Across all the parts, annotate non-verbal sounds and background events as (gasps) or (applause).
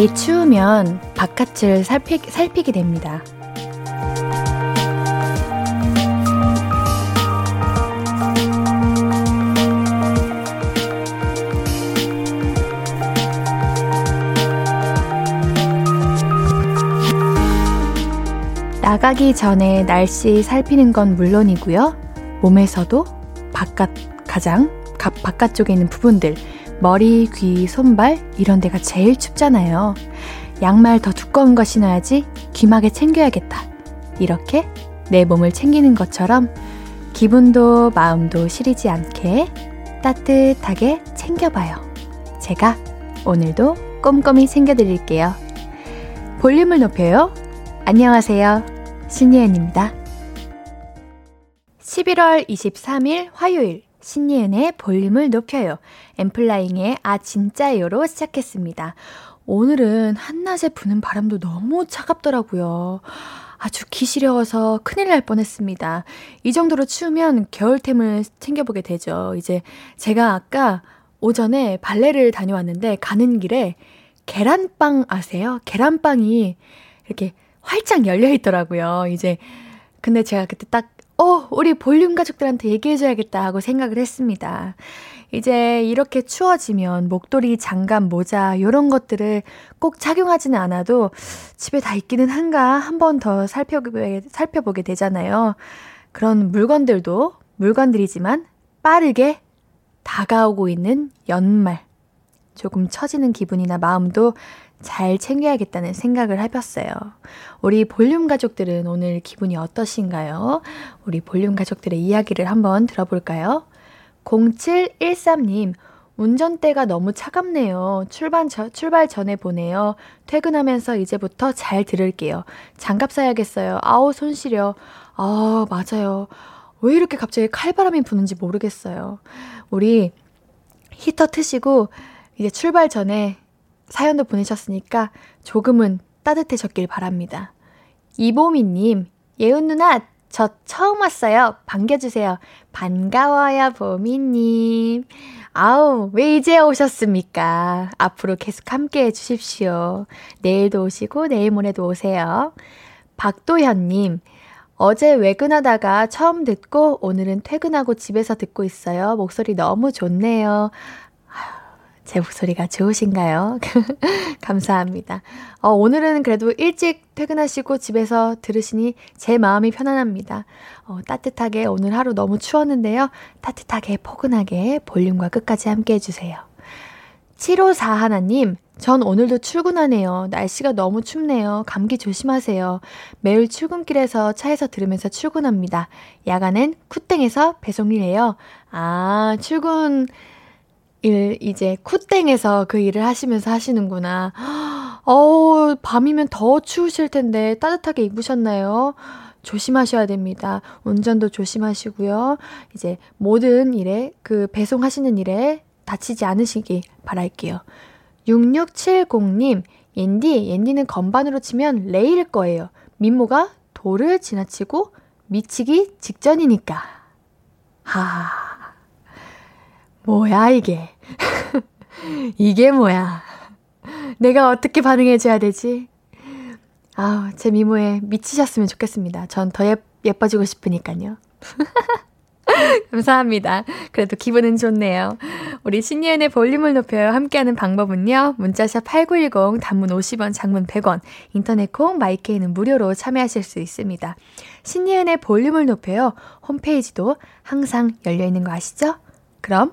날이 추우면 바깥을 살피, 살피게 됩니다. 나가기 전에 날씨 살피는 건 물론이고요. 몸에서도 바깥, 가장 바깥쪽에 있는 부분들, 머리, 귀, 손발, 이런 데가 제일 춥잖아요. 양말 더 두꺼운 거 신어야지 귀마개 챙겨야겠다. 이렇게 내 몸을 챙기는 것처럼 기분도 마음도 시리지 않게 따뜻하게 챙겨봐요. 제가 오늘도 꼼꼼히 챙겨드릴게요. 볼륨을 높여요. 안녕하세요. 신예은입니다. 11월 23일 화요일 신예은의 볼륨을 높여요. 엠플라잉의 아 진짜요로 시작했습니다. 오늘은 한낮에 부는 바람도 너무 차갑더라고요. 아주 기시려워서 큰일 날 뻔했습니다. 이 정도로 추우면 겨울템을 챙겨보게 되죠. 이제 제가 아까 오전에 발레를 다녀왔는데 가는 길에 계란빵 아세요? 계란빵이 이렇게 활짝 열려 있더라고요. 이제 근데 제가 그때 딱 어, 우리 볼륨 가족들한테 얘기해줘야겠다 하고 생각을 했습니다. 이제 이렇게 추워지면 목도리, 장갑, 모자, 요런 것들을 꼭 착용하지는 않아도 집에 다 있기는 한가 한 번 더 살펴보게, 살펴보게 되잖아요. 그런 물건들도 물건들이지만 빠르게 다가오고 있는 연말. 조금 처지는 기분이나 마음도 잘 챙겨야겠다는 생각을 해봤어요. 우리 볼륨 가족들은 오늘 기분이 어떠신가요? 우리 볼륨 가족들의 이야기를 한번 들어볼까요? 0713님, 운전대가 너무 차갑네요. 출발, 저, 출발 전에 보내요. 퇴근하면서 이제부터 잘 들을게요. 장갑 사야겠어요. 아우, 손 시려. 아, 맞아요. 왜 이렇게 갑자기 칼바람이 부는지 모르겠어요. 우리 히터 트시고 이제 출발 전에 사연도 보내셨으니까 조금은 따뜻해졌길 바랍니다. 이보미님, 예은 누나, 저 처음 왔어요. 반겨주세요. 반가워요, 보미님. 아우, 왜 이제 오셨습니까? 앞으로 계속 함께 해주십시오. 내일도 오시고, 내일 모레도 오세요. 박도현님, 어제 외근하다가 처음 듣고 오늘은 퇴근하고 집에서 듣고 있어요. 목소리 너무 좋네요. 제 목소리가 좋으신가요? (laughs) 감사합니다. 어, 오늘은 그래도 일찍 퇴근하시고 집에서 들으시니 제 마음이 편안합니다. 어, 따뜻하게 오늘 하루 너무 추웠는데요. 따뜻하게 포근하게 볼륨과 끝까지 함께 해주세요. 754 하나님, 전 오늘도 출근하네요. 날씨가 너무 춥네요. 감기 조심하세요. 매일 출근길에서 차에서 들으면서 출근합니다. 야간엔 쿠땡에서 배송일 해요. 아, 출근 일 이제 쿠땡에서 그 일을 하시면서 하시는구나. 어우, 밤이면 더 추우실 텐데 따뜻하게 입으셨나요? 조심하셔야 됩니다. 운전도 조심하시고요. 이제 모든 일에 그 배송하시는 일에 다치지 않으시기 바랄게요. 6670님, 옌디, 옌디는 건반으로 치면 레일 거예요. 민모가 도를 지나치고 미치기 직전이니까. 하. 뭐야, 이게. (laughs) 이게 뭐야. 내가 어떻게 반응해줘야 되지? 아, 제 미모에 미치셨으면 좋겠습니다. 전 더 예뻐지고 싶으니까요. (laughs) 감사합니다. 그래도 기분은 좋네요. 우리 신예은의 볼륨을 높여요. 함께하는 방법은요. 문자샵 8910, 단문 50원, 장문 100원, 인터넷 콩, 마이케이는 무료로 참여하실 수 있습니다. 신예은의 볼륨을 높여요. 홈페이지도 항상 열려있는 거 아시죠? 그럼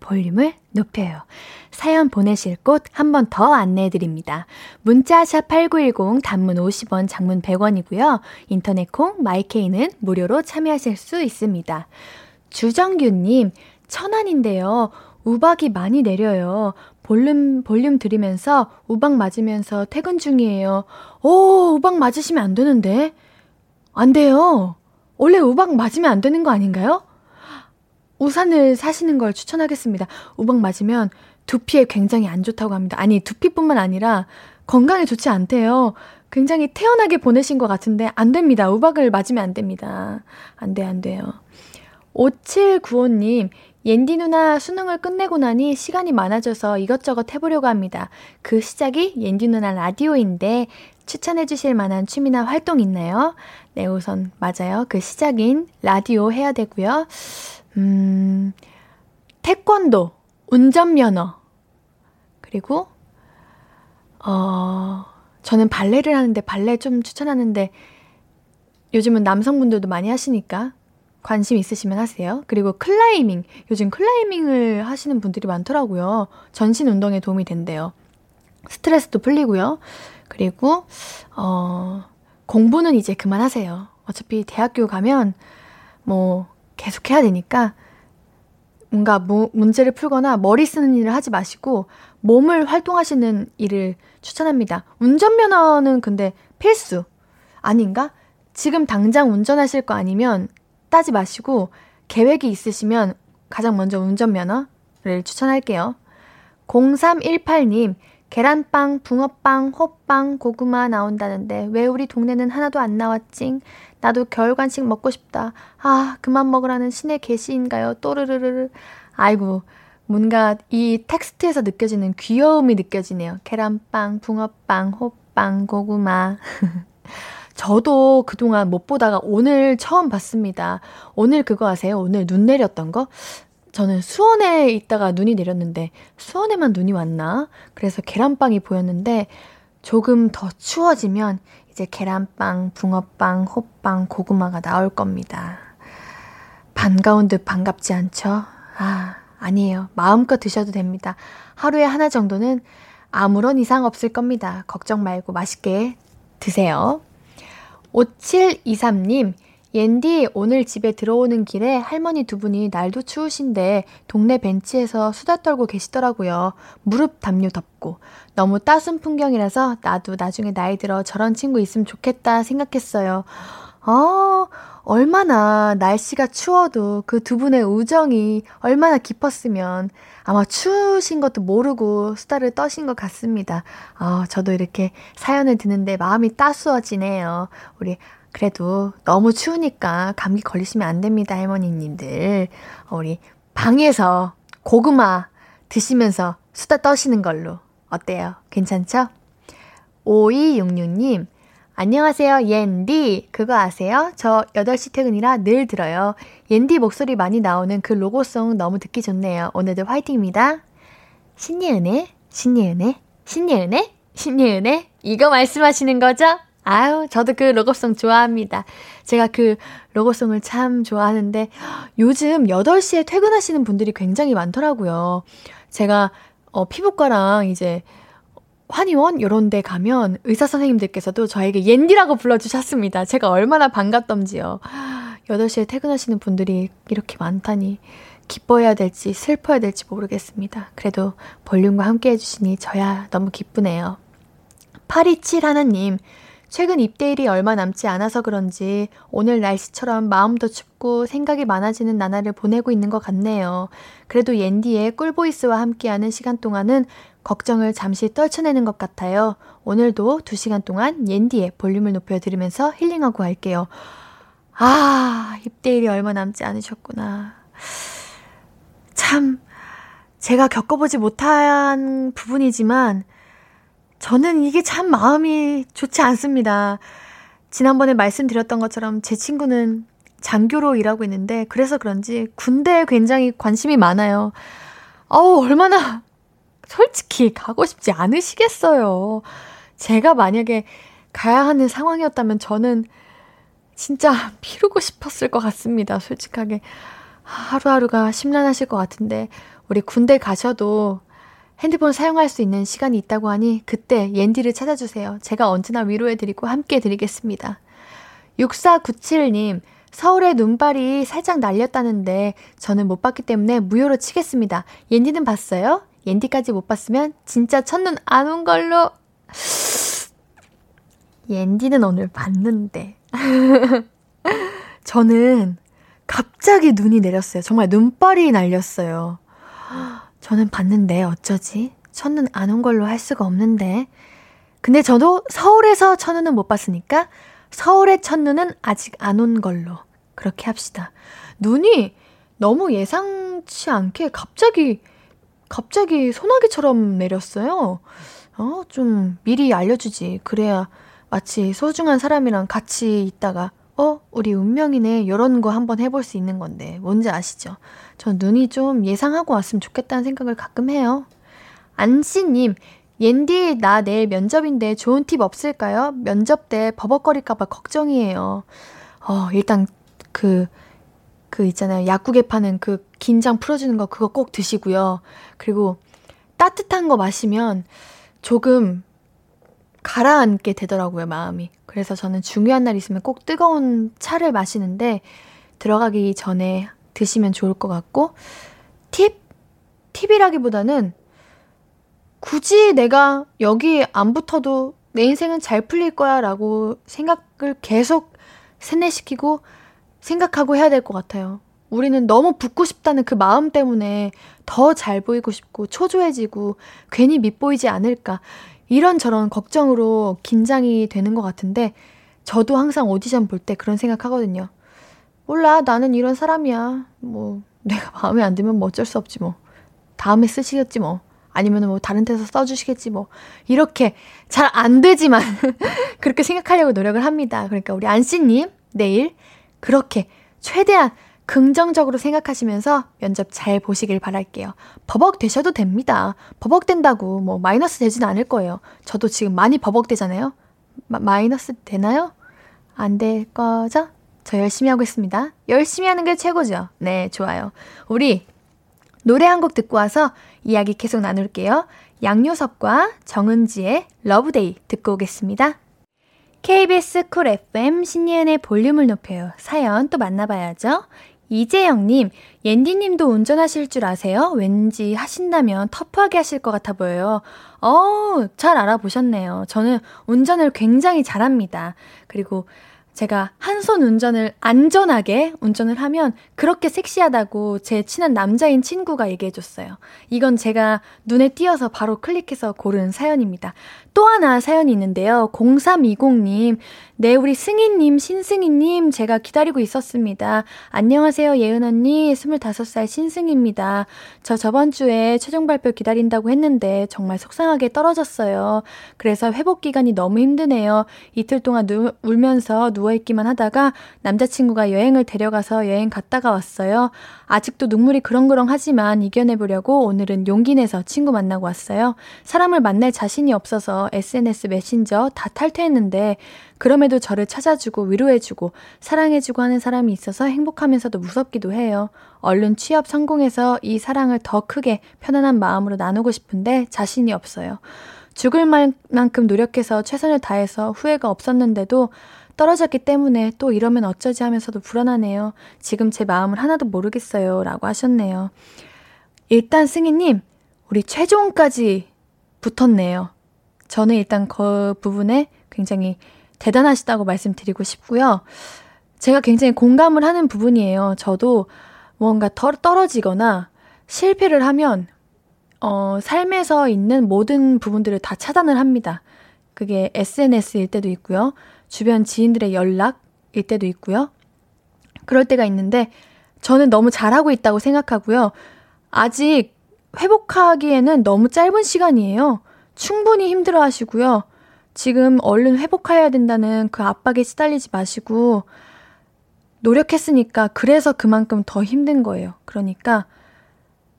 볼륨을 높여요. 사연 보내실 곳 한 번 더 안내해 드립니다. 문자샵 8910 단문 50원, 장문 100원이고요. 인터넷 콩 마이케이는 무료로 참여하실 수 있습니다. 주정규 님, 천안인데요. 우박이 많이 내려요. 볼륨, 볼륨 들이면서 우박 맞으면서 퇴근 중이에요. 오, 우박 맞으시면 안 되는데? 안 돼요. 원래 우박 맞으면 안 되는 거 아닌가요? 우산을 사시는 걸 추천하겠습니다. 우박 맞으면 두피에 굉장히 안 좋다고 합니다. 아니, 두피뿐만 아니라 건강에 좋지 않대요. 굉장히 태연하게 보내신 것 같은데 안 됩니다. 우박을 맞으면 안 됩니다. 안 돼, 안 돼요. 5795님, 옌디 누나 수능을 끝내고 나니 시간이 많아져서 이것저것 해보려고 합니다. 그 시작이 옌디 누나 라디오인데 추천해 주실 만한 취미나 활동 있나요? 네, 우선 맞아요. 그 시작인 라디오 해야 되고요. 음, 태권도, 운전면허, 그리고, 어, 저는 발레를 하는데 발레 좀 추천하는데 요즘은 남성분들도 많이 하시니까 관심 있으시면 하세요. 그리고 클라이밍. 요즘 클라이밍을 하시는 분들이 많더라고요. 전신 운동에 도움이 된대요. 스트레스도 풀리고요. 그리고, 어, 공부는 이제 그만하세요. 어차피 대학교 가면 뭐 계속 해야 되니까 뭔가 무, 문제를 풀거나 머리 쓰는 일을 하지 마시고 몸을 활동하시는 일을 추천합니다. 운전면허는 근데 필수. 아닌가? 지금 당장 운전하실 거 아니면 따지 마시고 계획이 있으시면 가장 먼저 운전면허를 추천할게요. 0318님, 계란빵, 붕어빵, 호빵, 고구마 나온다는데 왜 우리 동네는 하나도 안 나왔징? 나도 겨울 간식 먹고 싶다. 아, 그만 먹으라는 신의 계시인가요? 또르르르. 아이고, 뭔가 이 텍스트에서 느껴지는 귀여움이 느껴지네요. 계란빵, 붕어빵, 호빵, 고구마. (laughs) 저도 그동안 못 보다가 오늘 처음 봤습니다. 오늘 그거 아세요? 오늘 눈 내렸던 거? 저는 수원에 있다가 눈이 내렸는데 수원에만 눈이 왔나? 그래서 계란빵이 보였는데 조금 더 추워지면 이제 계란빵, 붕어빵, 호빵, 고구마가 나올 겁니다. 반가운 듯 반갑지 않죠? 아, 아니에요. 마음껏 드셔도 됩니다. 하루에 하나 정도는 아무런 이상 없을 겁니다. 걱정 말고 맛있게 드세요. 5723님, 옌디 오늘 집에 들어오는 길에 할머니 두 분이 날도 추우신데 동네 벤치에서 수다 떨고 계시더라고요. 무릎 담요 덮고. 너무 따순 풍경이라서 나도 나중에 나이 들어 저런 친구 있으면 좋겠다 생각했어요. 어, 얼마나 날씨가 추워도 그 두 분의 우정이 얼마나 깊었으면 아마 추우신 것도 모르고 수다를 떠신 것 같습니다. 어, 저도 이렇게 사연을 듣는데 마음이 따스워지네요. 우리 그래도 너무 추우니까 감기 걸리시면 안 됩니다, 할머니님들. 우리 방에서 고구마 드시면서 수다 떠시는 걸로. 어때요? 괜찮죠? 5266님, 안녕하세요, 옌디. 그거 아세요? 저 8시 퇴근이라 늘 들어요. 옌디 목소리 많이 나오는 그 로고송 너무 듣기 좋네요. 오늘도 화이팅입니다. 신예은혜, 신예은혜, 신예은혜, 신예은혜. 이거 말씀하시는 거죠? 아유, 저도 그 로고송 좋아합니다. 제가 그 로고송을 참 좋아하는데 요즘 8시에 퇴근하시는 분들이 굉장히 많더라고요. 제가 어, 피부과랑 이제 환의원 이런 데 가면 의사 선생님들께서도 저에게 옌디라고 불러주셨습니다. 제가 얼마나 반갑던지요. 8시에 퇴근하시는 분들이 이렇게 많다니 기뻐해야 될지 슬퍼해야 될지 모르겠습니다. 그래도 볼륨과 함께 해주시니 저야 너무 기쁘네요. 827 하나님, 최근 입대일이 얼마 남지 않아서 그런지 오늘 날씨처럼 마음도 춥고 생각이 많아지는 나날을 보내고 있는 것 같네요. 그래도 옌디의 꿀보이스와 함께하는 시간 동안은 걱정을 잠시 떨쳐내는 것 같아요. 오늘도 2시간 동안 옌디의 볼륨을 높여 들으면서 힐링하고 할게요. 아, 입대일이 얼마 남지 않으셨구나. 참, 제가 겪어보지 못한 부분이지만, 저는 이게 참 마음이 좋지 않습니다. 지난번에 말씀드렸던 것처럼 제 친구는 장교로 일하고 있는데 그래서 그런지 군대에 굉장히 관심이 많아요. 어우, 얼마나 솔직히 가고 싶지 않으시겠어요. 제가 만약에 가야 하는 상황이었다면 저는 진짜 미루고 싶었을 것 같습니다. 솔직하게. 하루하루가 심란하실 것 같은데, 우리 군대 가셔도 핸드폰 사용할 수 있는 시간이 있다고 하니 그때 옌디를 찾아주세요. 제가 언제나 위로해드리고 함께 드리겠습니다. 6497님, 서울에 눈발이 살짝 날렸다는데 저는 못 봤기 때문에 무효로 치겠습니다. 옌디는 봤어요? 옌디까지 못 봤으면 진짜 첫눈 안 온 걸로. 옌디는 오늘 봤는데. (laughs) 저는 갑자기 눈이 내렸어요. 정말 눈발이 날렸어요. 저는 봤는데 어쩌지? 첫눈 안 온 걸로 할 수가 없는데. 근데 저도 서울에서 첫눈은 못 봤으니까 서울의 첫눈은 아직 안 온 걸로 그렇게 합시다. 눈이 너무 예상치 않게 갑자기 갑자기 소나기처럼 내렸어요. 어, 좀 미리 알려주지. 그래야 마치 소중한 사람이랑 같이 있다가 어, 우리 운명이네. 이런 거 한번 해볼 수 있는 건데. 뭔지 아시죠? 전 눈이 좀 예상하고 왔으면 좋겠다는 생각을 가끔 해요. 안씨님, 옌디, 나 내일 면접인데 좋은 팁 없을까요? 면접 때 버벅거릴까봐 걱정이에요. 어, 일단 그, 그 있잖아요. 약국에 파는 그 긴장 풀어주는 거 그거 꼭 드시고요. 그리고 따뜻한 거 마시면 조금 가라앉게 되더라고요, 마음이. 그래서 저는 중요한 날 있으면 꼭 뜨거운 차를 마시는데 들어가기 전에 드시면 좋을 것 같고 팁? 팁이라기보다는 굳이 내가 여기 안 붙어도 내 인생은 잘 풀릴 거야 라고 생각을 계속 세뇌시키고 생각하고 해야 될 것 같아요. 우리는 너무 붙고 싶다는 그 마음 때문에 더 잘 보이고 싶고 초조해지고 괜히 밉보이지 않을까 이런저런 걱정으로 긴장이 되는 것 같은데 저도 항상 오디션 볼 때 그런 생각하거든요. 몰라 나는 이런 사람이야. 뭐 내가 마음에 안 들면 뭐 어쩔 수 없지 뭐. 다음에 쓰시겠지 뭐. 아니면 뭐 다른 데서 써주시겠지 뭐. 이렇게 잘 안 되지만 (laughs) 그렇게 생각하려고 노력을 합니다. 그러니까 우리 안씨님 내일 그렇게 최대한 긍정적으로 생각하시면서 면접 잘 보시길 바랄게요. 버벅 되셔도 됩니다. 버벅 된다고 뭐 마이너스 되진 않을 거예요. 저도 지금 많이 버벅 되잖아요. 마, 이너스 되나요? 안 될 거죠? 저 열심히 하고 있습니다. 열심히 하는 게 최고죠. 네, 좋아요. 우리 노래 한 곡 듣고 와서 이야기 계속 나눌게요. 양요섭과 정은지의 Love Day 듣고 오겠습니다. KBS Cool FM 신예은의 볼륨을 높여요. 사연 또 만나봐야죠. 이재영님, 옌디님도 운전하실 줄 아세요? 왠지 하신다면 터프하게 하실 것 같아 보여요. 어, 잘 알아보셨네요. 저는 운전을 굉장히 잘합니다. 그리고 제가 한 손 운전을 안전하게 운전을 하면 그렇게 섹시하다고 제 친한 남자인 친구가 얘기해줬어요. 이건 제가 눈에 띄어서 바로 클릭해서 고른 사연입니다. 또 하나 사연이 있는데요. 0320님, 네, 우리 승희님, 신승희님, 제가 기다리고 있었습니다. 안녕하세요, 예은 언니. 25살 신승희입니다. 저 저번 주에 최종 발표 기다린다고 했는데 정말 속상하게 떨어졌어요. 그래서 회복 기간이 너무 힘드네요. 이틀 동안 누, 울면서 누워있기만 하다가 남자친구가 여행을 데려가서 여행 갔다가 왔어요. 아직도 눈물이 그렁그렁 하지만 이겨내보려고 오늘은 용기 내서 친구 만나고 왔어요. 사람을 만날 자신이 없어서 SNS 메신저 다 탈퇴했는데 그럼에도 저를 찾아주고 위로해주고 사랑해주고 하는 사람이 있어서 행복하면서도 무섭기도 해요. 얼른 취업 성공해서 이 사랑을 더 크게 편안한 마음으로 나누고 싶은데 자신이 없어요. 죽을 만큼 노력해서 최선을 다해서 후회가 없었는데도 떨어졌기 때문에 또 이러면 어쩌지 하면서도 불안하네요. 지금 제 마음을 하나도 모르겠어요. 라고 하셨네요. 일단 승희님, 우리 최종까지 붙었네요. 저는 일단 그 부분에 굉장히 대단하시다고 말씀드리고 싶고요. 제가 굉장히 공감을 하는 부분이에요. 저도 뭔가 떨어지거나 실패를 하면, 어, 삶에서 있는 모든 부분들을 다 차단을 합니다. 그게 SNS일 때도 있고요. 주변 지인들의 연락일 때도 있고요. 그럴 때가 있는데, 저는 너무 잘하고 있다고 생각하고요. 아직 회복하기에는 너무 짧은 시간이에요. 충분히 힘들어 하시고요. 지금 얼른 회복해야 된다는 그 압박에 시달리지 마시고 노력했으니까 그래서 그만큼 더 힘든 거예요. 그러니까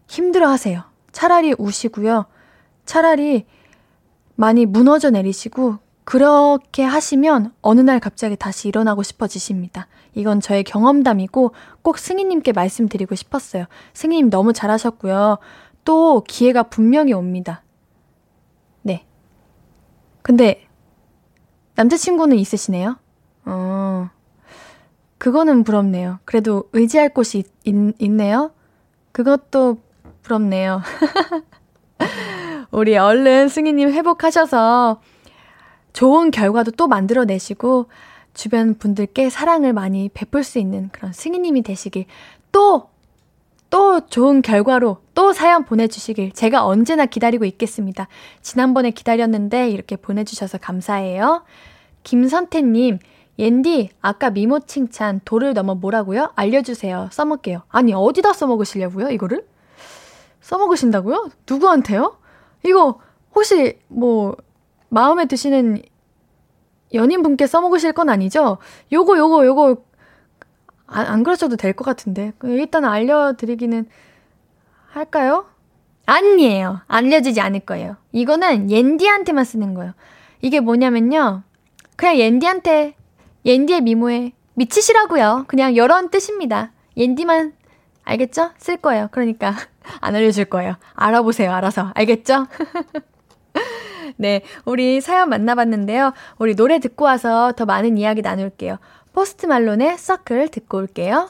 힘들어 하세요. 차라리 우시고요. 차라리 많이 무너져 내리시고 그렇게 하시면 어느 날 갑자기 다시 일어나고 싶어지십니다. 이건 저의 경험담이고 꼭 승희님께 말씀드리고 싶었어요. 승희님 너무 잘하셨고요. 또 기회가 분명히 옵니다. 네. 근데 남자친구는 있으시네요? 어. 그거는 부럽네요. 그래도 의지할 곳이 있, 있, 있네요. 그것도 부럽네요. (laughs) 우리 얼른 승희님 회복하셔서 좋은 결과도 또 만들어내시고 주변 분들께 사랑을 많이 베풀 수 있는 그런 승희님이 되시길 또, 또 좋은 결과로 또 사연 보내주시길 제가 언제나 기다리고 있겠습니다. 지난번에 기다렸는데 이렇게 보내주셔서 감사해요. 김선태님, 옌디, 아까 미모 칭찬 도를 넘어 뭐라고요? 알려주세요. 써먹게요. 아니, 어디다 써먹으시려고요, 이거를? 써먹으신다고요? 누구한테요? 이거 혹시 뭐 마음에 드시는 연인분께 써먹으실 건 아니죠? 요거 요거 요거 안, 안 그러셔도 될 것 같은데 일단 알려드리기는 할까요? 아니에요. 알려주지 않을 거예요. 이거는 옌디한테만 쓰는 거예요. 이게 뭐냐면요. 그냥 옌디한테 옌디의 미모에 미치시라고요. 그냥 이런 뜻입니다. 옌디만 알겠죠? 쓸 거예요. 그러니까 (laughs) 안 알려줄 거예요. 알아보세요. 알아서. 알겠죠? (laughs) 네, 우리 사연 만나봤는데요. 우리 노래 듣고 와서 더 많은 이야기 나눌게요. 포스트 말론의 서클 듣고 올게요.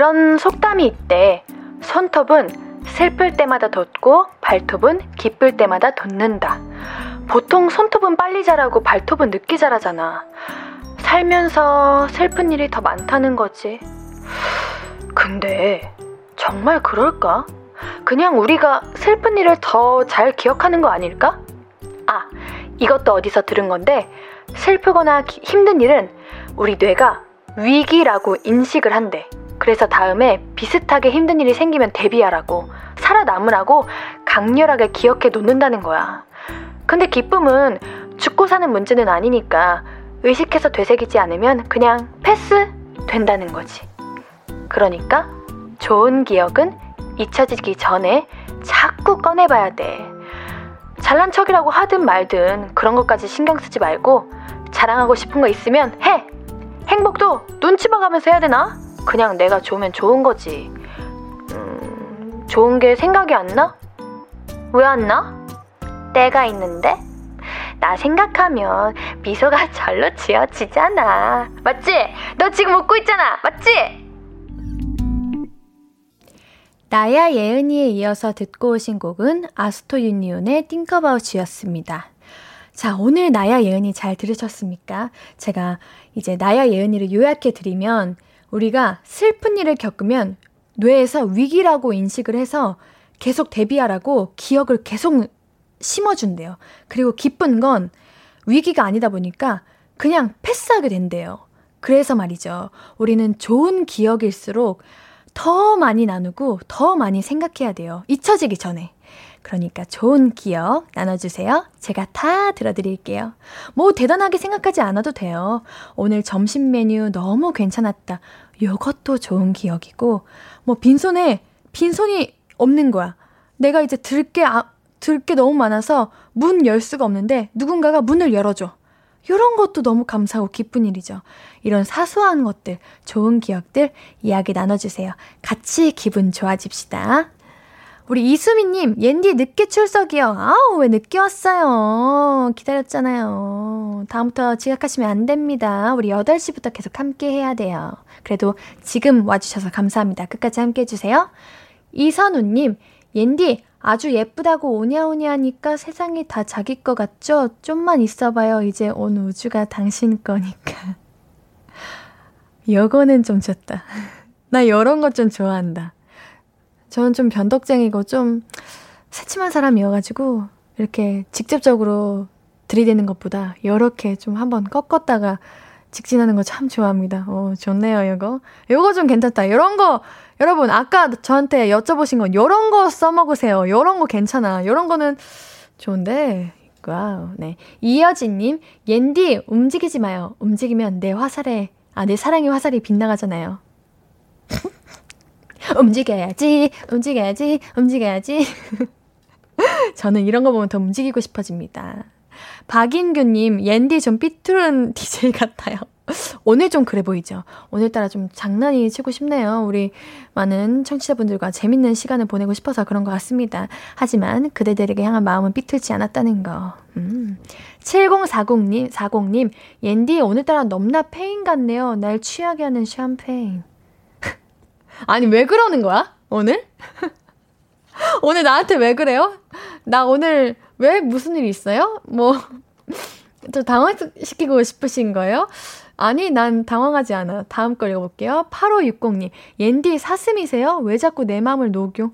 그런 속담이 있대. 손톱은 슬플 때마다 돋고 발톱은 기쁠 때마다 돋는다. 보통 손톱은 빨리 자라고 발톱은 늦게 자라잖아. 살면서 슬픈 일이 더 많다는 거지. 근데 정말 그럴까? 그냥 우리가 슬픈 일을 더 잘 기억하는 거 아닐까? 아, 이것도 어디서 들은 건데 슬프거나 기, 힘든 일은 우리 뇌가 위기라고 인식을 한대. 그래서 다음에 비슷하게 힘든 일이 생기면 대비하라고 살아남으라고 강렬하게 기억해 놓는다는 거야. 근데 기쁨은 죽고 사는 문제는 아니니까 의식해서 되새기지 않으면 그냥 패스 된다는 거지. 그러니까 좋은 기억은 잊혀지기 전에 자꾸 꺼내봐야 돼. 잘난 척이라고 하든 말든 그런 것까지 신경 쓰지 말고 자랑하고 싶은 거 있으면 해! 행복도 눈치 봐가면서 해야 되나? 그냥 내가 좋으면 좋은 거지. 음, 좋은 게 생각이 안 나? 왜 안 나? 때가 있는데? 나 생각하면 미소가 (laughs) 절로 지어지잖아. 맞지? 너 지금 웃고 있잖아. 맞지? 나야 예은이에 이어서 듣고 오신 곡은 아스토 유니온의 You였습니다. 자, 오늘 나야 예은이 잘 들으셨습니까? 제가 이제 나야 예은이를 요약해 드리면 우리가 슬픈 일을 겪으면 뇌에서 위기라고 인식을 해서 계속 대비하라고 기억을 계속 심어준대요. 그리고 기쁜 건 위기가 아니다 보니까 그냥 패스하게 된대요. 그래서 말이죠. 우리는 좋은 기억일수록 더 많이 나누고 더 많이 생각해야 돼요. 잊혀지기 전에. 그러니까 좋은 기억 나눠주세요. 제가 다 들어드릴게요. 뭐 대단하게 생각하지 않아도 돼요. 오늘 점심 메뉴 너무 괜찮았다. 요것도 좋은 기억이고, 뭐 빈손에, 빈손이 없는 거야. 내가 이제 들게, 아, 들게 너무 많아서 문 열 수가 없는데 누군가가 문을 열어줘. 요런 것도 너무 감사하고 기쁜 일이죠. 이런 사소한 것들, 좋은 기억들 이야기 나눠주세요. 같이 기분 좋아집시다. 우리 이수미님, 옌디 늦게 출석이요. 아우, 왜 늦게 왔어요? 기다렸잖아요. 어, 다음부터 지각하시면 안 됩니다. 우리 8시부터 계속 함께 해야 돼요. 그래도 지금 와주셔서 감사합니다. 끝까지 함께 해주세요. 이선우님, 옌디, 아주 예쁘다고 오냐오냐 하니까 세상이 다 자기 거 같죠? 좀만 있어봐요. 이제 온 우주가 당신 거니까. (laughs) 여거는 좀 좋다. (laughs) 나 이런 거좀 좋아한다. 저는 좀 변덕쟁이고 좀 새침한 사람이어가지고 이렇게 직접적으로 들이대는 것보다 이렇게 좀 한번 꺾었다가 직진하는 거 참 좋아합니다. 어, 좋네요, 이거. 이거 좀 괜찮다. 이런 거, 여러분, 아까 저한테 여쭤보신 건 이런 거 써먹으세요. 이런 거 괜찮아. 이런 거는 좋은데. 와우, 네. 이여진님, 옌디, 움직이지 마요. 움직이면 내 화살에, 아, 내 사랑의 화살이 빗나가잖아요. (laughs) 움직여야지, 움직여야지, 움직여야지. (laughs) 저는 이런 거 보면 더 움직이고 싶어집니다. 박인규님, 옌디 좀 삐뚤은 (laughs) DJ 같아요. 오늘 좀 그래 보이죠? 오늘따라 좀 장난이 치고 싶네요. 우리 많은 청취자분들과 재밌는 시간을 보내고 싶어서 그런 것 같습니다. 하지만 그대들에게 향한 마음은 삐뚤지 않았다는 거. 음. 7040님, 40님, 옌디 오늘따라 넘나 페인 같네요. 날 취하게 하는 샴페인. 아니, 왜 그러는 거야? 오늘? (laughs) 오늘 나한테 왜 그래요? 나 오늘 왜 무슨 일 있어요? 뭐, (laughs) 저 당황시키고 싶으신 거예요? 아니, 난 당황하지 않아. 다음 걸 읽어볼게요. 8560님. 옌디 사슴이세요? 왜 자꾸 내 마음을 녹여?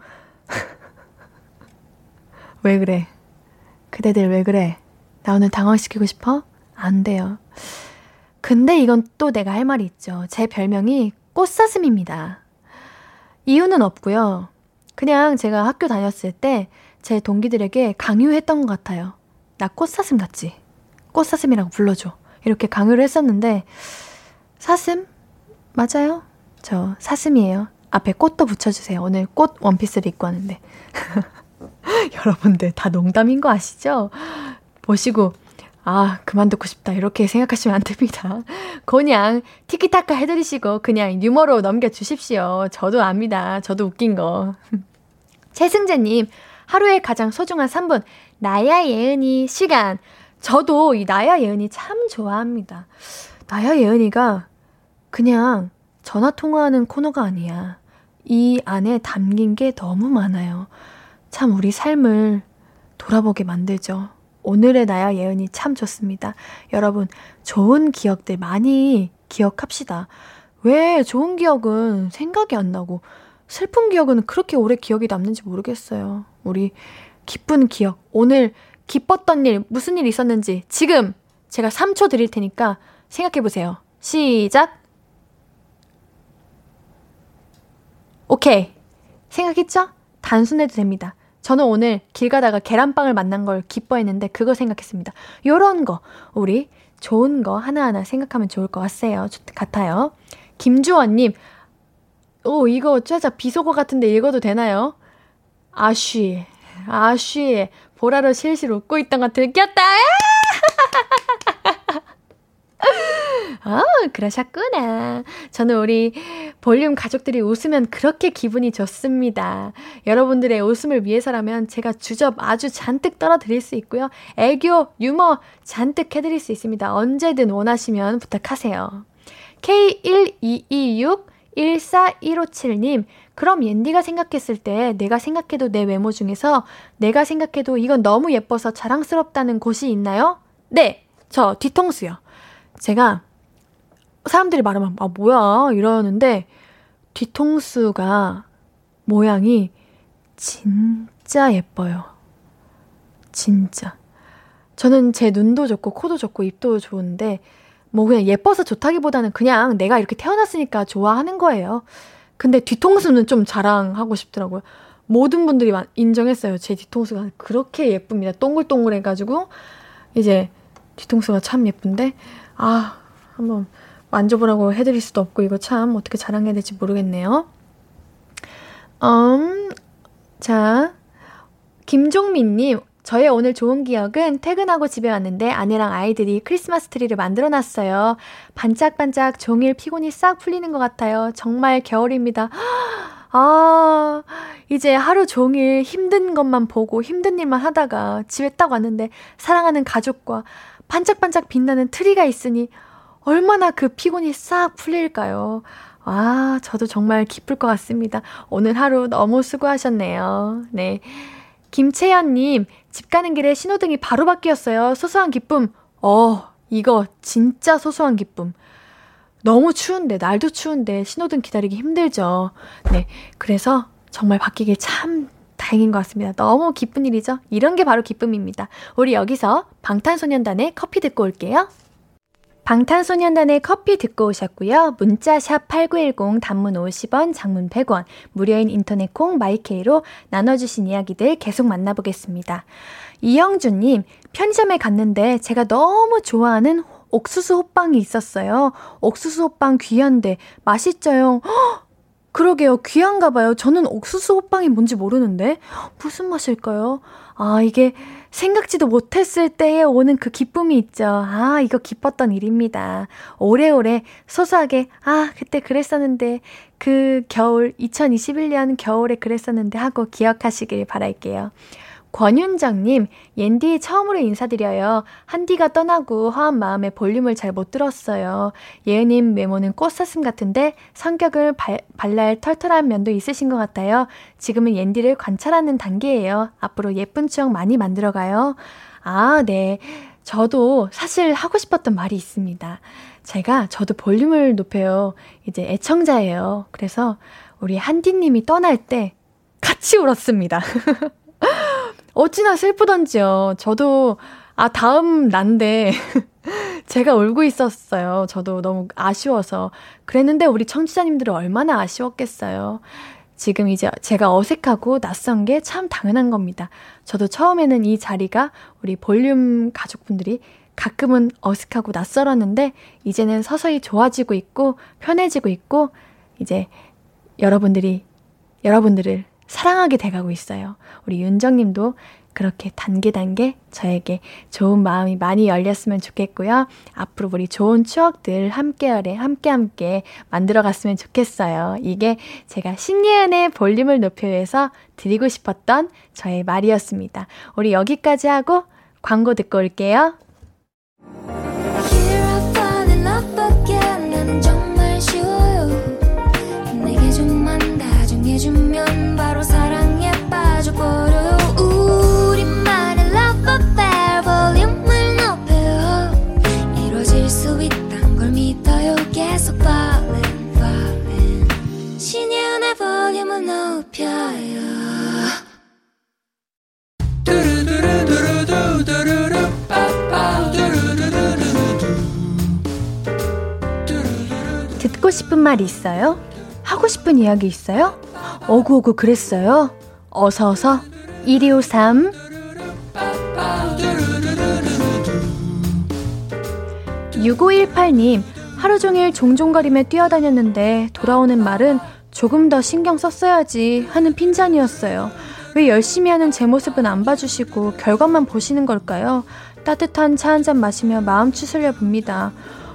(laughs) 왜 그래? 그대들 왜 그래? 나 오늘 당황시키고 싶어? 안 돼요. 근데 이건 또 내가 할 말이 있죠. 제 별명이 꽃사슴입니다. 이유는 없고요. 그냥 제가 학교 다녔을 때 제 동기들에게 강요했던 것 같아요. 나 꽃사슴 같지? 꽃사슴이라고 불러줘. 이렇게 강요를 했었는데, 사슴? 맞아요. 저 사슴이에요. 앞에 꽃도 붙여주세요. 오늘 꽃 원피스를 입고 왔는데. (laughs) 여러분들 다 농담인 거 아시죠? 보시고, 아, 그만 듣고 싶다. 이렇게 생각하시면 안 됩니다. (laughs) 그냥 티키타카 해드리시고 그냥 유머로 넘겨주십시오. 저도 압니다. 저도 웃긴 거. (laughs) 최승재님, 하루에 가장 소중한 3분, 나야 예은이 시간. 저도 이 나야 예은이 참 좋아합니다. 나야 예은이가 그냥 전화 통화하는 코너가 아니야. 이 안에 담긴 게 너무 많아요. 참 우리 삶을 돌아보게 만들죠. 오늘의 나야 예은이 참 좋습니다. 여러분, 좋은 기억들 많이 기억합시다. 왜 좋은 기억은 생각이 안 나고 슬픈 기억은 그렇게 오래 기억이 남는지 모르겠어요. 우리 기쁜 기억, 오늘 기뻤던 일, 무슨 일 있었는지 지금 제가 3초 드릴 테니까 생각해 보세요. 시작! 오케이. 생각했죠? 단순해도 됩니다. 저는 오늘 길 가다가 계란빵을 만난 걸 기뻐했는데 그거 생각했습니다. 요런 거 우리 좋은 거 하나하나 생각하면 좋을 것 같아요. 같아요. 김주원님, 오 이거 짜자 비속어 같은데 읽어도 되나요? 아쉬, 아쉬, 보라로 실실 웃고 있던 거 들켰다. (laughs) 아, 그러셨구나. 저는 우리 볼륨 가족들이 웃으면 그렇게 기분이 좋습니다. 여러분들의 웃음을 위해서라면 제가 주접 아주 잔뜩 떨어드릴 수 있고요. 애교, 유머 잔뜩 해드릴 수 있습니다. 언제든 원하시면 부탁하세요. K1226 14157님, 그럼 옌디가 생각했을 때 내가 생각해도 내 외모 중에서 내가 생각해도 이건 너무 예뻐서 자랑스럽다는 곳이 있나요? 네, 저 뒤통수요. 제가 사람들이 말하면, 아, 뭐야, 이러는데, 뒤통수가 모양이 진짜 예뻐요. 진짜. 저는 제 눈도 좋고, 코도 좋고, 입도 좋은데, 뭐 그냥 예뻐서 좋다기보다는 그냥 내가 이렇게 태어났으니까 좋아하는 거예요. 근데 뒤통수는 좀 자랑하고 싶더라고요. 모든 분들이 인정했어요. 제 뒤통수가 그렇게 예쁩니다. 동글동글해가지고, 이제 뒤통수가 참 예쁜데, 아, 한번 만져보라고 해드릴 수도 없고 이거 참 어떻게 자랑해야 될지 모르겠네요. 음, 자, 김종민님, 저의 오늘 좋은 기억은 퇴근하고 집에 왔는데 아내랑 아이들이 크리스마스 트리를 만들어 놨어요. 반짝반짝 종일 피곤이 싹 풀리는 것 같아요. 정말 겨울입니다. (gasps) 아, 이제 하루 종일 힘든 것만 보고 힘든 일만 하다가 집에 딱 왔는데 사랑하는 가족과 반짝반짝 빛나는 트리가 있으니 얼마나 그 피곤이 싹 풀릴까요? 아, 저도 정말 기쁠 것 같습니다. 오늘 하루 너무 수고하셨네요. 네. 김채연님, 집 가는 길에 신호등이 바로 바뀌었어요. 소소한 기쁨. 어, 이거 진짜 소소한 기쁨. 너무 추운데, 날도 추운데 신호등 기다리기 힘들죠. 네. 그래서 정말 바뀌길 참 다행인 것 같습니다. 너무 기쁜 일이죠? 이런 게 바로 기쁨입니다. 우리 여기서 방탄소년단의 커피 듣고 올게요. 방탄소년단의 커피 듣고 오셨고요. 문자 샵 8910 단문 50원, 장문 100원, 무료인 인터넷 콩 마이케이로 나눠주신 이야기들 계속 만나보겠습니다. 이영주님, 편의점에 갔는데 제가 너무 좋아하는 옥수수 호빵이 있었어요. 옥수수 호빵 귀한데 맛있죠요. 헉! (gasps) 그러게요. 귀한가 봐요. 저는 옥수수 호빵이 뭔지 모르는데 무슨 맛일까요? 아, 이게 생각지도 못했을 때에 오는 그 기쁨이 있죠. 아, 이거 기뻤던 일입니다. 오래오래 소소하게, 아, 그때 그랬었는데, 그 겨울, 2021년 겨울에 그랬었는데 하고 기억하시길 바랄게요. 권윤정님, 옌디 처음으로 인사드려요. 한디가 떠나고 허한 마음에 볼륨을 잘 못 들었어요. 예은님 외모는 꽃사슴 같은데 성격을 발, 발랄 털털한 면도 있으신 것 같아요. 지금은 옌디를 관찰하는 단계예요. 앞으로 예쁜 추억 많이 만들어가요. 아, 네. 저도 사실 하고 싶었던 말이 있습니다. 제가, 저도 볼륨을 높여요. 이제 애청자예요. 그래서 우리 한디님이 떠날 때 같이 울었습니다. (laughs) 어찌나 슬프던지요. 저도, 아, 다음 난데, (laughs) 제가 울고 있었어요. 저도 너무 아쉬워서. 그랬는데 우리 청취자님들은 얼마나 아쉬웠겠어요. 지금 이제 제가 어색하고 낯선 게 참 당연한 겁니다. 저도 처음에는 이 자리가 우리 볼륨 가족분들이 가끔은 어색하고 낯설었는데, 이제는 서서히 좋아지고 있고, 편해지고 있고, 이제 여러분들이, 여러분들을 사랑하게 돼가고 있어요. 우리 윤정님도 그렇게 단계 단계 저에게 좋은 마음이 많이 열렸으면 좋겠고요. 앞으로 우리 좋은 추억들 함께하래 함께 함께 만들어 갔으면 좋겠어요. 이게 제가 신예은의 볼륨을 높여서 드리고 싶었던 저의 말이었습니다. 우리 여기까지 하고 광고 듣고 올게요. 높여요 듣고 싶은 말 있어요? 하고 싶은 이야기 있어요? 어구어구 그랬어요? 어서어서 1253 6518님 하루 종일 종종거리며 뛰어다녔는데 돌아오는 말은 조금 더 신경 썼어야지 하는 핀잔이었어요. 왜 열심히 하는 제 모습은 안 봐주시고 결과만 보시는 걸까요? 따뜻한 차 한 잔 마시며 마음 추스려 봅니다.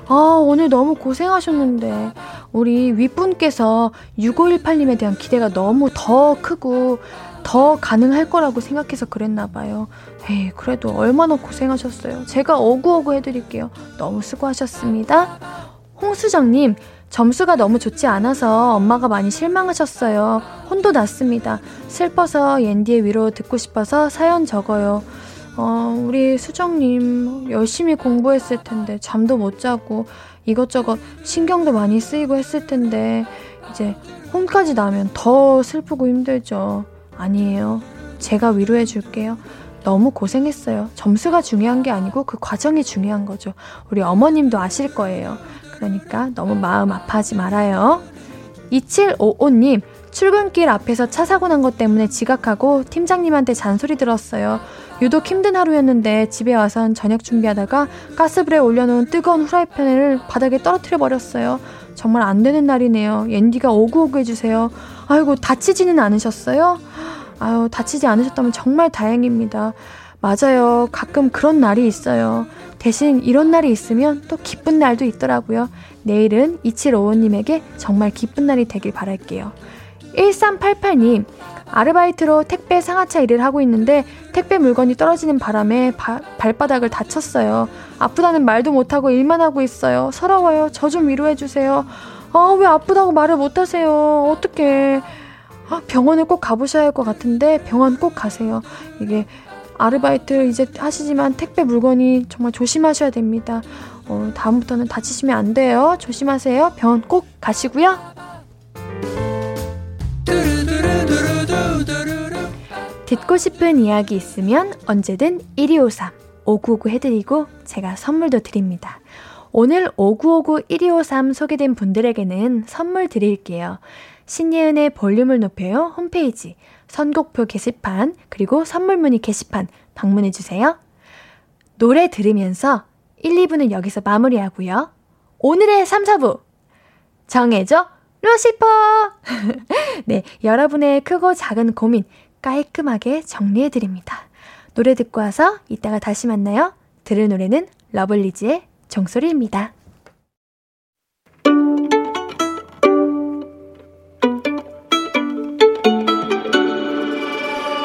아, 오늘 너무 고생하셨는데, 우리 윗분께서 6518님에 대한 기대가 너무 더 크고, 더 가능할 거라고 생각해서 그랬나 봐요. 에이, 그래도 얼마나 고생하셨어요. 제가 어구어구 해드릴게요. 너무 수고하셨습니다. 홍수정님, 점수가 너무 좋지 않아서 엄마가 많이 실망하셨어요. 혼도 났습니다. 슬퍼서 옌디의 위로 듣고 싶어서 사연 적어요. 어, 우리 수정님 열심히 공부했을 텐데 잠도 못 자고 이것저것 신경도 많이 쓰이고 했을 텐데 이제 혼까지 나면 더 슬프고 힘들죠. 아니에요. 제가 위로해 줄게요. 너무 고생했어요. 점수가 중요한 게 아니고 그 과정이 중요한 거죠. 우리 어머님도 아실 거예요. 그러니까 너무 마음 아파하지 말아요. 2755님, 출근길 앞에서 차 사고 난 것 때문에 지각하고 팀장님한테 잔소리 들었어요. 유독 힘든 하루였는데 집에 와선 저녁 준비하다가 가스불에 올려놓은 뜨거운 후라이팬을 바닥에 떨어뜨려 버렸어요. 정말 안 되는 날이네요. 옌디가 오구오구 해주세요. 아이고 다치지는 않으셨어요? 아유 다치지 않으셨다면 정말 다행입니다. 맞아요. 가끔 그런 날이 있어요. 대신 이런 날이 있으면 또 기쁜 날도 있더라고요. 내일은 2755님에게 정말 기쁜 날이 되길 바랄게요. 1388님, 아르바이트로 택배 상하차 일을 하고 있는데 택배 물건이 떨어지는 바람에 바, 발바닥을 다쳤어요. 아프다는 말도 못하고 일만 하고 있어요. 서러워요. 저 좀 위로해주세요. 아, 왜 아프다고 말을 못하세요? 어떡해. 아, 병원을 꼭 가보셔야 할 것 같은데 병원 꼭 가세요. 이게 아르바이트 이제 하시지만 택배 물건이 정말 조심하셔야 됩니다. 어, 다음부터는 다치시면 안 돼요. 조심하세요. 병원 꼭 가시고요. 듣고 싶은 이야기 있으면 언제든 1253 5959 해드리고 제가 선물도 드립니다. 오늘 5959 1253 소개된 분들에게는 선물 드릴게요. 신예은의 볼륨을 높여요 홈페이지 선곡표 게시판 그리고 선물 문의 게시판 방문해 주세요. 노래 들으면서 1, 2부는 여기서 마무리하고요. 오늘의 3, 4부 정해줘 루시퍼 (laughs) 네 여러분의 크고 작은 고민 깔끔하게 정리해 드립니다. 노래 듣고 와서 이따가 다시 만나요. 들을 노래는 러블리즈의 종소리입니다.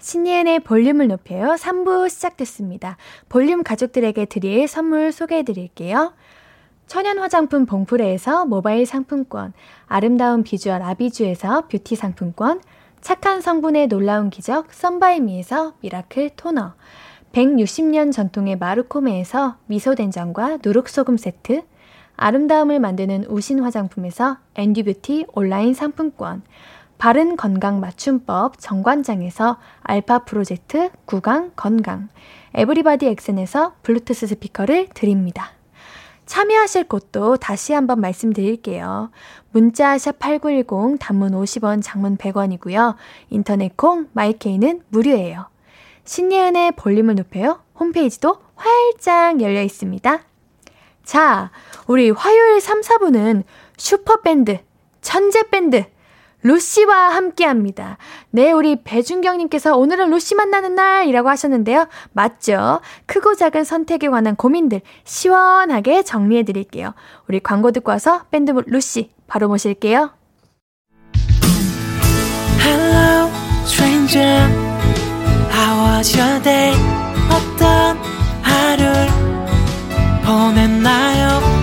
신예은의 볼륨을 높여요. 3부 시작됐습니다. 볼륨 가족들에게 드릴 선물 소개해 드릴게요. 천연 화장품 봉프레에서 모바일 상품권, 아름다운 비주얼 아비주에서 뷰티 상품권, 착한 성분의 놀라운 기적 썬바이미에서 미라클 토너, 160년 전통의 마르코메에서 미소된장과 누룩소금 세트, 아름다움을 만드는 우신 화장품에서 앤듀뷰티 온라인 상품권, 바른 건강 맞춤법 정관장에서 알파 프로젝트 구강 건강, 에브리바디 엑센에서 블루투스 스피커를 드립니다. 참여하실 곳도 다시 한번 말씀드릴게요. 문자 샵8910 단문 50원, 장문 100원이고요. 인터넷 콩 마이케이는 무료예요. 신예은의 볼륨을 높여요. 홈페이지도 활짝 열려 있습니다. 자, 우리 화요일 3, 4부는 슈퍼밴드, 천재밴드, 루시와 함께 합니다. 네, 우리 배준경님께서 오늘은 루시 만나는 날이라고 하셨는데요. 맞죠? 크고 작은 선택에 관한 고민들 시원하게 정리해 드릴게요. 우리 광고 듣고 와서 밴드 루시 바로 모실게요. Hello, stranger. How was your day? 어떤 하루를 보냈나요?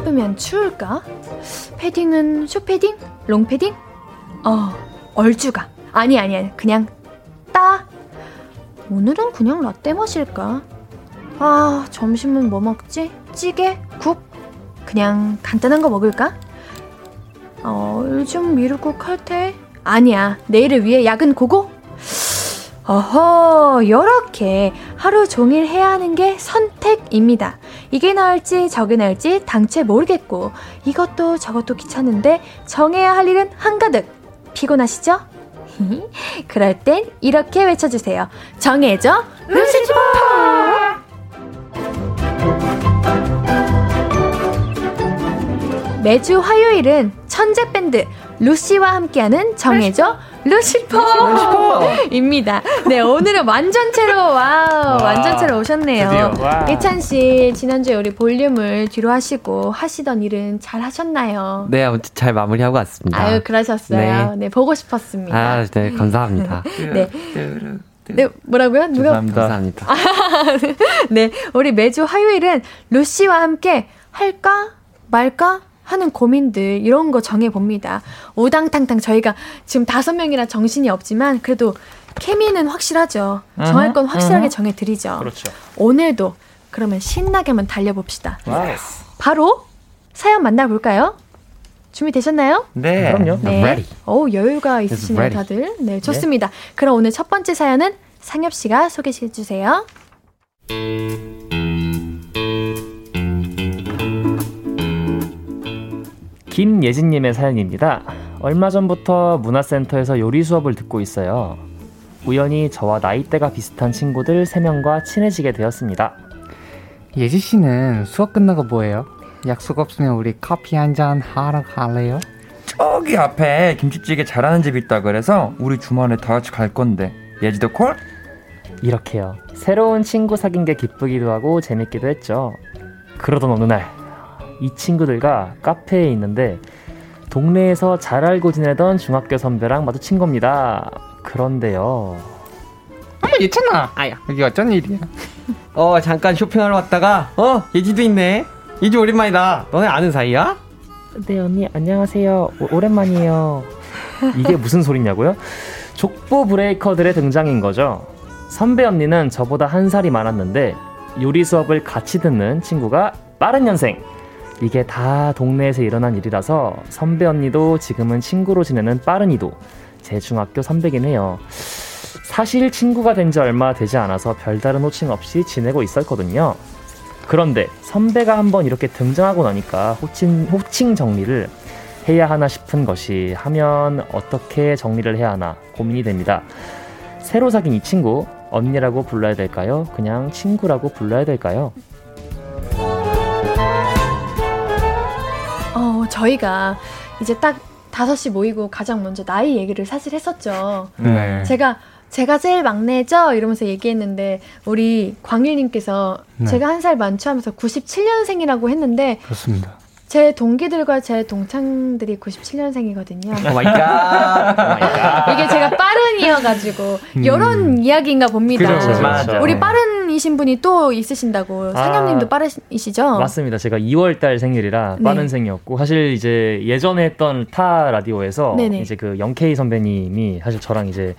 입으면 추울까? 패딩은 쇼패딩? 롱패딩? 어, 얼주가. 아니, 아니, 아니. 그냥 따. 오늘은 그냥 라떼 마실까? 아, 점심은 뭐 먹지? 찌개? 국? 그냥 간단한 거 먹을까? 어, 요즘 미루고 칼퇴? 아니야. 내일을 위해 야근 고고? 어허, 요렇게 하루 종일 해야 하는 게 선택입니다. 이게 나을지 저게 나을지 당최 모르겠고, 이것도 저것도 귀찮은데 정해야 할 일은 한가득. 피곤하시죠? (laughs) 그럴 땐 이렇게 외쳐주세요. 정해줘, 루시퍼! 매주 화요일은 천재 밴드 루시와 함께하는 정해줘 루시퍼입니다. 네, 오늘은 완전체로 와 완전체로 오셨네요. 예찬 씨 지난주에 우리 볼륨을 뒤로 하시고 하시던 일은 잘 하셨나요? 네, 아무튼 잘 마무리하고 왔습니다. 아유, 그러셨어요. 네, 네 보고 싶었습니다. 아, 네, 감사합니다. (laughs) 네. 네, 뭐라고요? 누가? 감사합니다. 감사합니다. (laughs) 네, 우리 매주 화요일은 루시와 함께 할까 말까 하는 고민들 이런 거 정해 봅니다. 오당탕탕 저희가 지금 다섯 명이라 정신이 없지만 그래도 케미는 확실하죠. 정할 건 확실하게 정해 드리죠. 그렇죠. 오늘도 그러면 신나게 한번 달려 봅시다. 바로 사연 만나 볼까요? 준비되셨나요? 네. 그럼요. 네. 오, 여유가 있으시네요, 다들. 네, 좋습니다. 네. 그럼 오늘 첫 번째 사연은 상엽 씨가 소개해 주세요. 김예진님의 사연입니다. 얼마 전부터 문화센터에서 요리 수업을 듣고 있어요. 우연히 저와 나이대가 비슷한 친구들 3명과 친해지게 되었습니다. 예지 씨는 수업 끝나고 뭐해요? 약속 없으면 우리 커피 한 잔 하러 갈래요? 저기 앞에 김치찌개 잘하는 집 있다 그래서 우리 주말에 다 같이 갈 건데 예지도 콜? 이렇게요. 새로운 친구 사귄 게 기쁘기도 하고 재밌기도 했죠. 그러던 어느 날 이 친구들과 카페에 있는데 동네에서 잘 알고 지내던 중학교 선배랑 마주친 겁니다. 그런데요. 어머 예찬아. 아야. 여기 어쩐 일이야? 어 잠깐 쇼핑하러 왔다가 어 예지도 있네. 예지 오랜만이다. 너네 아는 사이야? 네 언니 안녕하세요. 오, 오랜만이에요. 이게 무슨 소리냐고요? 족보 브레이커들의 등장인 거죠. 선배 언니는 저보다 한 살이 많았는데 요리 수업을 같이 듣는 친구가 빠른 년생 이게 다 동네에서 일어난 일이라서 선배 언니도 지금은 친구로 지내는 빠른이도 제 중학교 선배긴 해요. 사실 친구가 된 지 얼마 되지 않아서 별다른 호칭 없이 지내고 있었거든요. 그런데 선배가 한번 이렇게 등장하고 나니까 호칭, 호칭 정리를 해야 하나 싶은 것이 하면 어떻게 정리를 해야 하나 고민이 됩니다. 새로 사귄 이 친구, 언니라고 불러야 될까요? 그냥 친구라고 불러야 될까요? 저희가 이제 딱 5시 모이고 가장 먼저 나이 얘기를 사실 했었죠. 네. 제가 제가 제일 막내죠? 이러면서 얘기했는데 우리 광일님께서 네. 제가 한 살 많죠 하면서 97년생이라고 했는데 그렇습니다. 제 동기들과 제 동창들이 97년생이거든요. Oh my God. 이게 제가 빠른 이어가지고 음. 이런 이야기인가 봅니다. 그렇죠, 맞아. 우리 빠른 이신 분이 또 있으신다고. 아, 상엽님도 빠르시죠? 맞습니다. 제가 2월달 생일이라 네. 빠른 생이었고 사실 이제 예전에 했던 타 라디오에서 네네. 이제 그 영케이 선배님이 사실 저랑 이제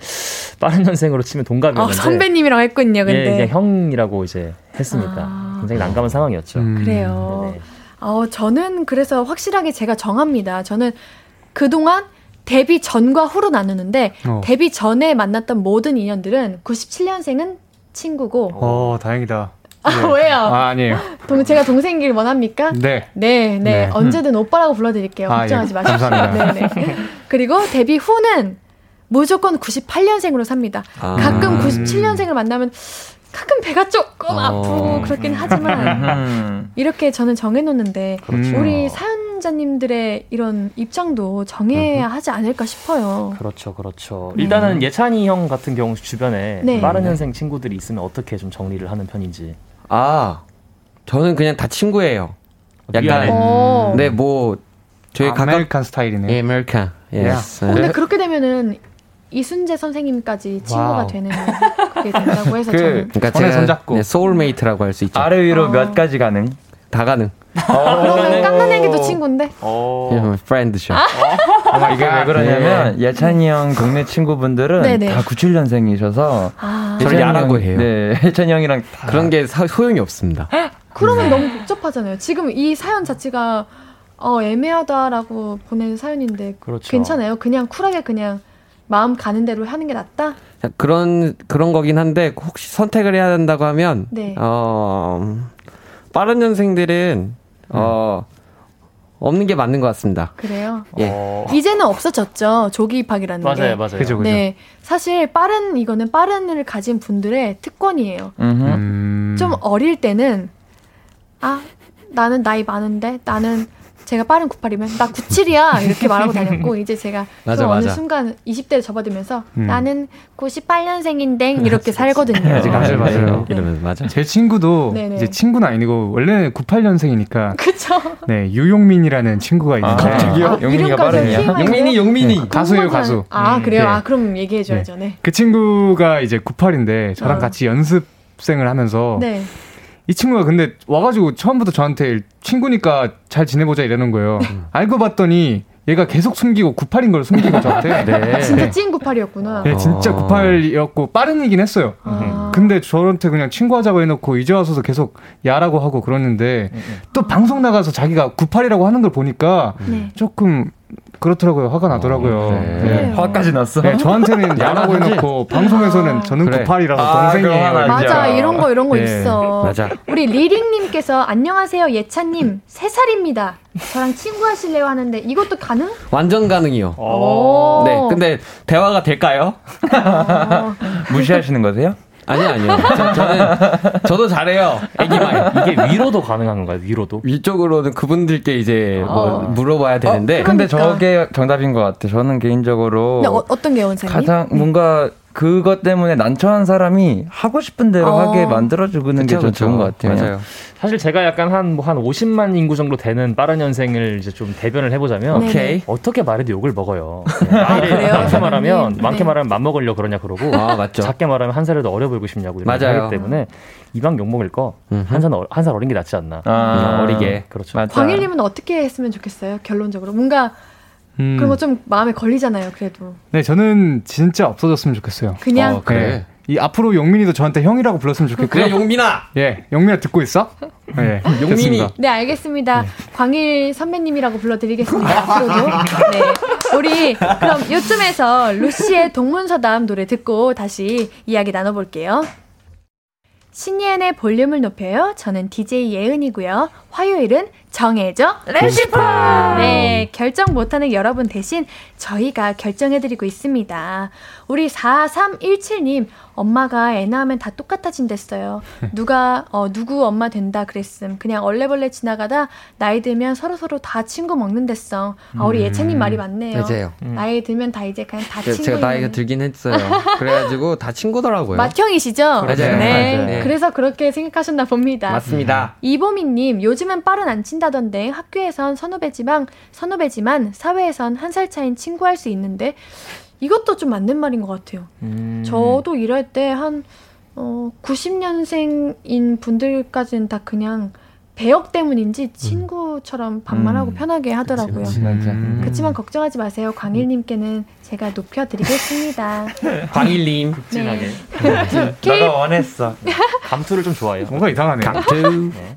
빠른 년생으로 치면 동갑이었는데 어, 선배님이라고 했군요. 근데 예, 그냥 형이라고 이제 했습니다. 아. 굉장히 난감한 상황이었죠. 음. 그래요. 네네. 어, 저는 그래서 확실하게 제가 정합니다. 저는 그동안 데뷔 전과 후로 나누는데 어. 데뷔 전에 만났던 모든 인연들은 97년생은 친구고. 어, 다행이다. 아, 네. 왜요? 아, 아니에요. 동, 제가 동생길 원합니까? 네. 네, 네. 네. 언제든 오빠라고 불러드릴게요. 아, 걱정하지 예. 마십시오. 감사합니다. 네, 네. 그리고 데뷔 후는 무조건 98년생으로 삽니다. 아. 가끔 97년생을 만나면 가끔 배가 조금 어. 아프고 그렇긴 하지만 (laughs) 이렇게 저는 정해놓는데 그렇죠. 우리 사연 자님들의 이런 입장도 정해야 하지 않을까 싶어요. 그렇죠, 그렇죠. 네. 일단은 예찬이 형 같은 경우 주변에 네. 빠른 년생 친구들이 있으면 어떻게 좀 정리를 하는 편인지. 아, 저는 그냥 다 친구예요. 약간 음. 네 뭐 저희 아, American 스타일이네요. 예, American. Yes. 근데 그렇게 되면은 이순재 선생님까지 친구가 wow. 되는 그게 된다고 해서 (laughs) 그, 저는 그러니까 제가 손잡고 네, soulmate라고 할 수 있죠. 아래 위로 어. 몇 가지 가능? 다 가능. 그러면 갓난애기도 친구인데? 어. friend죠. 아? 어, 이게 왜 그러냐면 네. 예찬이 형 동네 친구분들은 네네. 다 97년생이셔서 아. 저를 야라고 해요. 네, (laughs) 예찬이 형이랑 다. 그런 게 사, 소용이 없습니다. 그러면 네. 너무 복잡하잖아요. 지금 이 사연 자체가 어, 애매하다라고 보낸 사연인데 그렇죠. 괜찮아요. 그냥 쿨하게 그냥 마음 가는 대로 하는 게 낫다? 그런 그런 거긴 한데 혹시 선택을 해야 된다고 하면 네. 어 빠른 년생들은 어 없는 게 맞는 것 같습니다. 그래요? 예. 어... 이제는 없어졌죠. 조기 입학이라는 맞아요, 게. 맞아요, 맞아요. 그죠, 그죠. 네, 사실 빠른 이거는 빠른을 가진 분들의 특권이에요. 음... 좀 어릴 때는 아 나는 나이 많은데 나는 제가 빠른 98이면 나 97이야 이렇게 말하고 다녔고 (laughs) 이제 제가 맞아, 어느 맞아. 순간 20대를 접어들면서 음. 나는 98년생인데 이렇게 살거든요. 맞아요, 맞아요. 네. 이러면 맞아. 제 친구도 네네. 이제 친구는 아니고 원래 98년생이니까. 그쵸. 네, 유용민이라는 친구가 있는데. 아, 갑자기요? 아, 용민이가 빠르냐? 용민이, 용민이. 네, 가수예요, 가수. 아, 음. 그래요? 네. 아, 그럼 얘기해 줘야죠. 네. 그 친구가 이제 98인데 저랑 어. 같이 연습생을 하면서. 네. 이 친구가 근데 와가지고 처음부터 저한테 친구니까 잘 지내보자 이러는 거예요. 음. 알고 봤더니 얘가 계속 숨기고 98인 걸 숨기고 저한테. (laughs) 네. 진짜 찐 98이었구나. 네, 진짜 98이었고 빠른이긴 했어요. 아. 근데 저한테 그냥 친구하자고 해놓고 이제 와서도 계속 야라고 하고 그러는데 음, 음. 또 방송 나가서 자기가 98이라고 하는 걸 보니까 네. 조금 그렇더라고요. 화가 나더라고요. 어, 네. 네. 화까지 났어? 네, 저한테는 (laughs) 야라고 해놓고 방송에서는 아. 저는 그래. 98이라서 아, 동생이에요. 맞아, 이런 거 이런 거 네. 있어. 맞아. 우리 리링님께서 안녕하세요 예찬님 3살입니다. 저랑 친구 하실래요 하는데 이것도 가능? 완전 가능이요. 네, 근데 대화가 될까요? (laughs) 무시하시는 거세요? 아니요, 아니요. 저, 는 저도 잘해요. 애기만. 이게 위로도 가능한 건가요? 위로도? 위쪽으로는 그분들께 이제 뭐 아. 물어봐야 되는데. 어, 근데 저게 정답인 것 같아요. 저는 개인적으로. 어, 어떤 게 원장님? 가장 뭔가 그것 때문에 난처한 사람이 하고 싶은 대로 어. 하게 만들어주는 게 좀 좋은 것 같아요. 맞아요. 사실 제가 약간 한, 뭐한 50만 인구 정도 되는 빠른 년생을 이제 좀 대변을 해보자면. 오케이. 어떻게 말해도 욕을 먹어요. (laughs) 나이를 아, 많게 말하면, 네. 많게 말하면 맘 먹으려 그러냐 그러고. 아, 맞죠. 작게 말하면 한 살이라도 어려 보이고 싶냐고. 맞아요. 하기 때문에 이방 욕 먹을 거, 한 살, 한살 어린 게 낫지 않나. 아, 어리게. 그렇죠. 맞아. 광일님은 어떻게 했으면 좋겠어요? 결론적으로. 뭔가 음. 그런 거 좀 마음에 걸리잖아요, 그래도. 네, 저는 진짜 없어졌으면 좋겠어요. 그냥? 어, 그래. 네. 이 앞으로 용민이도 저한테 형이라고 불렀으면 좋겠고. 그래, 용민아! 예, 용민아 듣고 있어? 네, (laughs) 용민이. 네, 알겠습니다. 네. 광일 선배님이라고 불러드리겠습니다. 앞으로도. 네. 우리, 그럼 요쯤에서 루시의 동문서담 노래 듣고 다시 이야기 나눠볼게요. 신예은의 볼륨을 높여요. 저는 DJ 예은이고요. 화요일은 정해져 레시프! 네, 결정 못하는 여러분 대신 저희가 결정해드리고 있습니다. 우리 4317님, 엄마가 애 낳으면 다 똑같아진댔어요. (laughs) 누가 어, 누구 엄마 된다 그랬음. 그냥 얼레벌레 지나가다 나이 들면 서로 서로 다 친구 먹는댔어. 아 우리 음. 예찬님 말이 맞네요. 맞아요. 음. 나이 들면 다 이제 그냥 다 친구. 제가 나이가 들긴 했어요. (laughs) 그래가지고 다 친구더라고요. 맏형이시죠? 맞아요. 네. 맞아요. 네. 그래서 그렇게 생각하셨나 봅니다. 맞습니다. 이보미님 요즘은 빠른 안친 다던데 학교에선 선후배지만 선후배지만 사회에선 한 살 차인 친구 할 수 있는데 이것도 좀 맞는 말인 것 같아요. 음. 저도 일할 때 한 어, 90년생인 분들까지는 다 그냥 배역 때문인지 음. 친구처럼 반말하고 음. 편하게 하더라고요. 그치, 그치. 음. 그렇지만 걱정하지 마세요. 광일님께는 제가 높여드리겠습니다. (laughs) 광일님. 진하게. 네. 너가 원했어. 감투를 좀 좋아해요. 뭔가 이상하네. 감투. 네.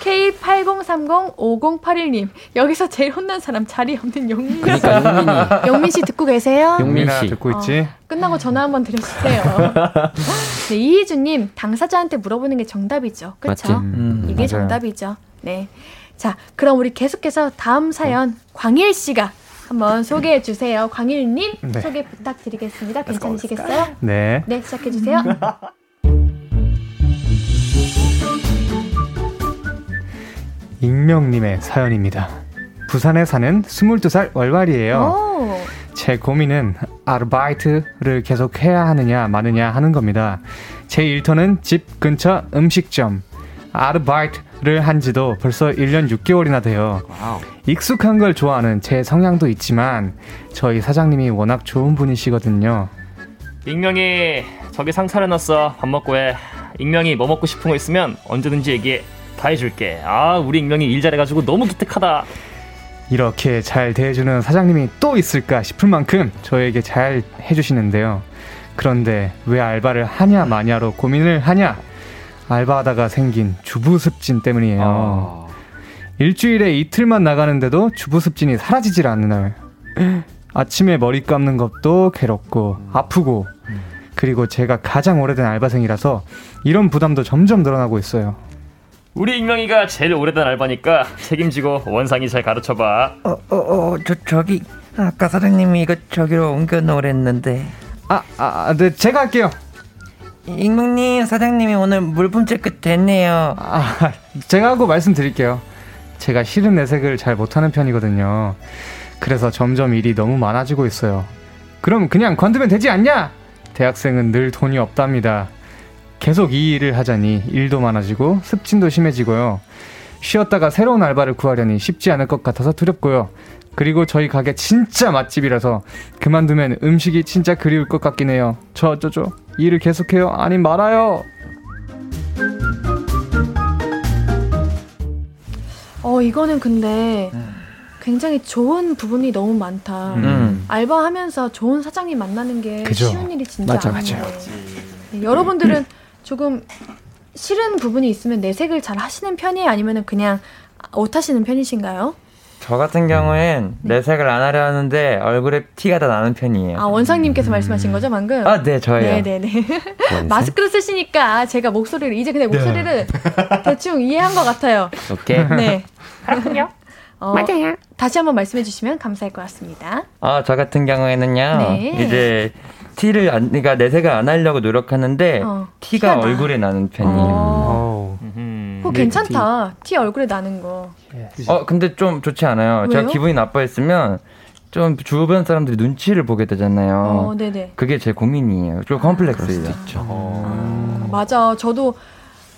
K80305081님 여기서 제일 혼난 사람 자리 없는 씨. 그러니까 용민이. 영민 씨 듣고 계세요? 용민 씨 듣고 있지? 어, 끝나고 전화 한번 드려주세요. (laughs) 네, 이희주님 당사자한테 물어보는 게 정답이죠. 그렇죠? 음, 이게 맞아요. 정답이죠. 네. 자, 그럼 우리 계속해서 다음 사연 네. 광일 씨가 한번 소개해 주세요. 광일님 네. 소개 부탁드리겠습니다. 괜찮으시겠어요? 네. 네, 시작해 주세요. (laughs) 익명님의 사연입니다. 부산에 사는 22살 월말이에요. 제 고민은 아르바이트를 계속 해야 하느냐 마느냐 하는 겁니다. 제 일터는 집 근처 음식점. 아르바이트 를 한 지도 벌써 1년 6개월이나 돼요. 익숙한 걸 좋아하는 제 성향도 있지만 저희 사장님이 워낙 좋은 분이시거든요. 익명이 저기 상 차려놨어. 밥 먹고 해. 익명이 뭐 먹고 싶은 거 있으면 언제든지 얘기해. 다 해줄게. 아, 우리 익명이 일 잘해가지고 너무 기특하다. 이렇게 잘 대해주는 사장님이 또 있을까 싶을 만큼 저에게 잘 해주시는데요. 그런데 왜 알바를 하냐 마냐로 고민을 하냐? 알바하다가 생긴 주부습진 때문이에요. 아... 일주일에 이틀만 나가는데도 주부습진이 사라지질 않는 날. 아침에 머리 감는 것도 괴롭고 음. 아프고 음. 그리고 제가 가장 오래된 알바생이라서 이런 부담도 점점 늘어나고 있어요. 우리 익명이가 제일 오래된 알바니까 책임지고 원상이 잘 가르쳐봐. 어, 어, 어, 저, 저기, 아까 사장님이 이거 저기로 옮겨 놓으랬는데. 아, 아, 네, 제가 할게요. 익명님, 사장님이 오늘 물품체 끝 됐네요. 아, 제가 하고 말씀드릴게요. 제가 싫은 내색을 잘 못하는 편이거든요. 그래서 점점 일이 너무 많아지고 있어요. 그럼 그냥 관두면 되지 않냐? 대학생은 늘 돈이 없답니다. 계속 이 일을 하자니 일도 많아지고 습진도 심해지고요. 쉬었다가 새로운 알바를 구하려니 쉽지 않을 것 같아서 두렵고요. 그리고 저희 가게 진짜 맛집이라서 그만두면 음식이 진짜 그리울 것 같긴 해요. 저 어쩌죠? 일을 계속해요? 아니 말아요. 어 이거는 근데 굉장히 좋은 부분이 너무 많다. 음. 알바하면서 좋은 사장님 만나는 게 그죠. 쉬운 일이 진짜 맞아, 아닌데. 맞아. 네, 여러분들은 조금 싫은 부분이 있으면 내색을 잘 하시는 편이에요? 아니면 그냥 옷하시는 편이신가요? 저 같은 경우엔 네. 내색을 안 하려 하는데 얼굴에 티가 다 나는 편이에요. 아 원상님께서 음. 말씀하신 거죠 방금? 아, 네 저예요. 네네네. 마스크를 쓰시니까 제가 목소리를 이제 그냥 목소리를 네. 대충 이해한 것 같아요. 오케이. 네. 그렇군요. 어, 맞아요. 다시 한번 말씀해 주시면 감사할 것 같습니다. 아, 저 같은 경우에는요. 네. 이제 티를 안, 그러니까 내색을 안 하려고 노력하는데 어, 티가, 티가 얼굴에 나는 편이에요. 어. 어, 괜찮다. 티. 티 얼굴에 나는 거. 어, 근데 좀 좋지 않아요. 왜요? 제가 기분이 나빠했으면 좀 주변 사람들이 눈치를 보게 되잖아요. 어, 네네. 그게 제 고민이에요. 좀 컴플렉스예요. 아, 맞아. 저도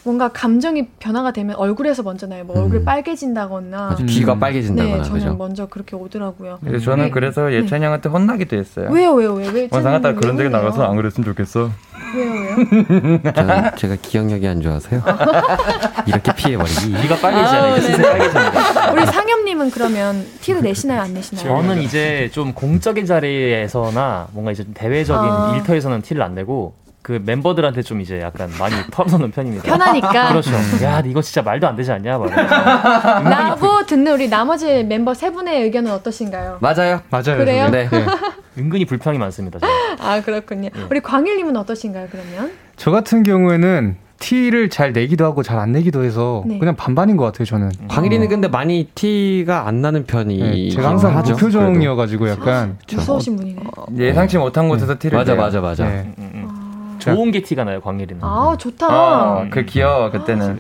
뭔가 감정이 변화가 되면 얼굴에서 먼저 나요. 뭐 음. 얼굴 빨개진다거나 음. 귀가 빨개진다거나 네, 저는 그죠? 먼저 그렇게 오더라고요. 그래서 저는 네. 그래서 예찬이 형한테 혼나기도 했어요. 왜요, 왜요, 왜? 왜? 원상아 그런 데에 나가서 안 그랬으면 좋겠어. 왜요, 왜요? 저는 제가 기억력이 안 좋아서요. (laughs) 이렇게 피해버리기. 귀가 빨개지잖아요. 아, 네. 우리 상엽님은 그러면 티를 내시나요, 안 내시나요? 저는 이제 좀 공적인 자리에서나 뭔가 이제 대외적인 아. 일터에서는 티를 안 내고 그 멤버들한테 좀 이제 약간 많이 털어놓는 편입니다. 편하니까. 그렇죠. 야, 이거 진짜 말도 안 되지 않냐? 라고 듣는 우리 나머지 멤버 세 분의 의견은 어떠신가요? 맞아요. 맞아요. 그래요? 네. (laughs) 네. 은근히 불평이 많습니다. 저는. (laughs) 아, 그렇군요. 네. 우리 광일님은 어떠신가요, 그러면? 저 같은 경우에는 티를 잘 내기도 하고 잘 안 내기도 해서 네. 그냥 반반인 것 같아요 저는. 음. 광일이는 근데 많이 티가 안 나는 편이. 네, 제가 항상 하죠. 무표정이어가지고 약간 무서우신 분이네. 어, 예상치 못한 곳에서 네. 티를. 맞아 맞아 맞아. 네. 음, 음. 음. 좋은 게 티가 나요, 광일이는. 아, 좋다. 아, 그 귀여워, 그때는. 아.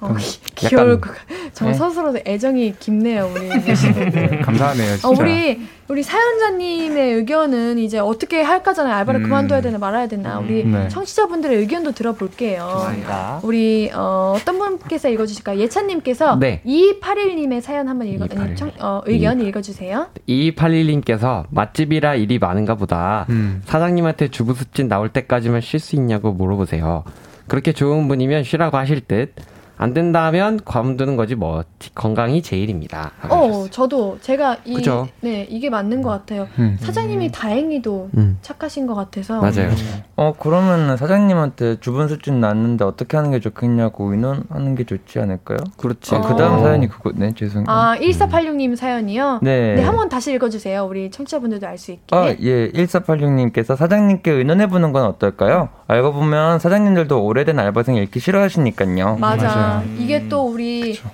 어, 귀여울 것저 네? 스스로도 애정이 깊네요, 우리. (laughs) 감사하네요, 진짜. 어, 우리, 우리 사연자님의 의견은 이제 어떻게 할까잖아요. 알바를 음. 그만둬야 되나 말아야 되나. 우리 음, 네. 청취자분들의 의견도 들어볼게요. 좋습니다. 우리, 어, 어떤 분께서 읽어주실까요? 예찬님께서 네. 2281님의 사연 한번 읽어, 아니, 청, 어, 의견 2 읽어주세요. 2281님께서 맛집이라 일이 많은가 보다. 음. 사장님한테 주부습진 나올 때까지만 쉴 수 있냐고 물어보세요. 그렇게 좋은 분이면 쉬라고 하실 듯. 안 된다면 관두는 거지 뭐 건강이 제일입니다. 어, 저도 제가 이? 네 이게 맞는 것 같아요. 음. 사장님이 음. 다행히도 음. 착하신 것 같아서 맞아요. 어 그러면 사장님한테 주변 술진 났는데 어떻게 하는 게 좋겠냐고 의논하는 게 좋지 않을까요? 그렇지. 어. 그다음 사연이 그거 네 죄송해요. 아 1486 님 사연이요. 네. 네 한번 다시 읽어 주세요. 우리 청취자분들도 알 수 있게. 아 예 1486 님께서 사장님께 의논해 보는 건 어떨까요? 알고 보면 사장님들도 오래된 알바생 읽기 싫어하시니까요. 맞아. 맞아. 이게 또 우리 그쵸.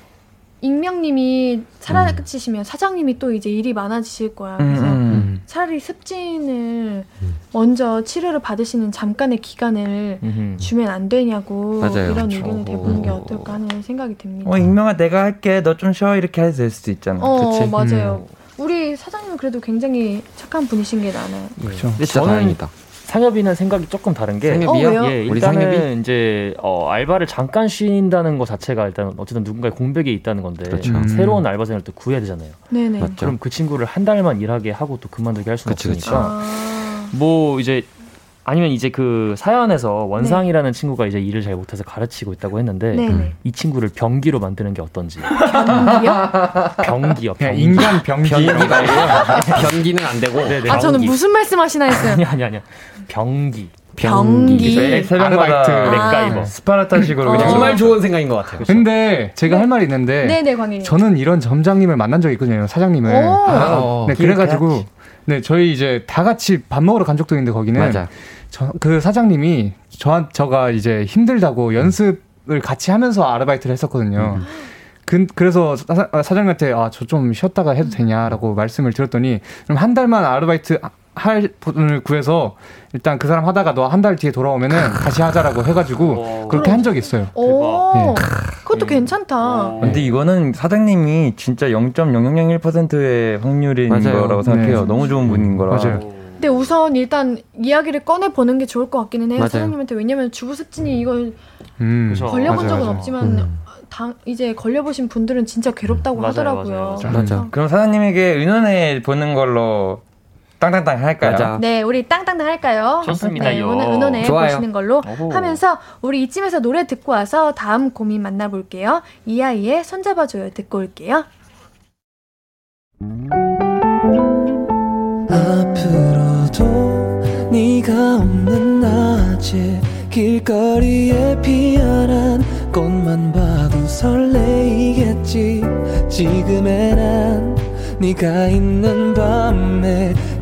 익명님이 사라지시면 음. 사장님이 또 이제 일이 많아지실 거야. 그래서 음, 음. 차라리 습진을 음. 먼저 치료를 받으시는 잠깐의 기간을 음. 주면 안 되냐고 맞아요. 이런 그쵸. 의견을 대보는 게 어떨까 하는 생각이 듭니다. 어, 익명아 내가 할게. 너 좀 쉬어. 이렇게 해도 될 수도 있잖아. 어, 그치? 맞아요. 우리 사장님은 그래도 굉장히 착한 분이신 게 나아요. 그렇죠. 진짜 다행이다. 상엽이는 생각이 조금 다른 게 상엽이요? 어, 예, 일단은 상엽이? 이제 어, 알바를 잠깐 쉰다는 것 자체가 일단 어쨌든 누군가의 공백이 있다는 건데 그렇죠. 음. 새로운 알바생을 또 구해야 되잖아요. 네네. 맞죠. 그럼 그 친구를 한 달만 일하게 하고 또 그만두게 할 수는 그치, 없으니까 아. 뭐 이제 아니면 이제 그 사연에서 원상이라는 네. 친구가 이제 일을 잘 못해서 가르치고 있다고 했는데 네. 이 친구를 병기로 만드는 게 어떤지. 병기요? 병기요. 병기. 인간 병기. 병기 말고 병기는 안 되고. 네네. 아 저는 무슨 말씀하시나 했어요. 아니 아니 아니. 병기. 병기. 새벽마다 맥가이버. 아. 스파르타식으로 그냥 정말 좋은 생각인 것 같아요. 근데 제가 네. 할 말이 있는데. 네네. 저는 이런 점장님을 만난 적이 있거든요. 사장님을. 아, 네 그래가지고. 네, 저희 이제 다 같이 밥 먹으러 간 적도 있는데 거기는 맞아. 저, 그 사장님이 저 저가 이제 힘들다고 연습을 같이 하면서 아르바이트를 했었거든요. 음. 그, 그래서 사, 장님한테 아, 저 좀 쉬었다가 해도 되냐라고 말씀을 드렸더니 그럼 한 달만 아르바이트 할 분을 구해서 일단 그 사람 하다가 너 한 달 뒤에 돌아오면은 다시 하자라고 해가지고 그렇게 한 적이 있어요. 오, 네. 그것도 음. 괜찮다. 어. 근데 이거는 사장님이 진짜 0.0001%의 확률인 맞아요. 거라고 생각해요. 네. 너무 좋은 분인 거라. 맞아요. 근데 우선 일단 이야기를 꺼내 보는 게 좋을 것 같기는 해요. 맞아요. 사장님한테 왜냐면 주부 습진이 이걸 음. 걸려본 맞아요, 적은 맞아요. 없지만 음. 당, 이제 걸려보신 분들은 진짜 괴롭다고 맞아요, 하더라고요. 맞아요, 맞아. 그럼 사장님에게 의논해 보는 걸로 땅땅땅 할까요? 맞아. 네, 우리 땅땅땅 할까요? 좋습니다. 네, 오늘 좋아요. 보시는 걸로 오호. 하면서 우리 이쯤에서 노래 듣고 와서 다음 고민 만나볼게요. 이 아이의 손잡아줘요 듣고 올게요. 앞으로도 네가 없는 낮에 길거리에 피어난 꽃만 봐도 설레이겠지 지금의 난 네가 있는 밤에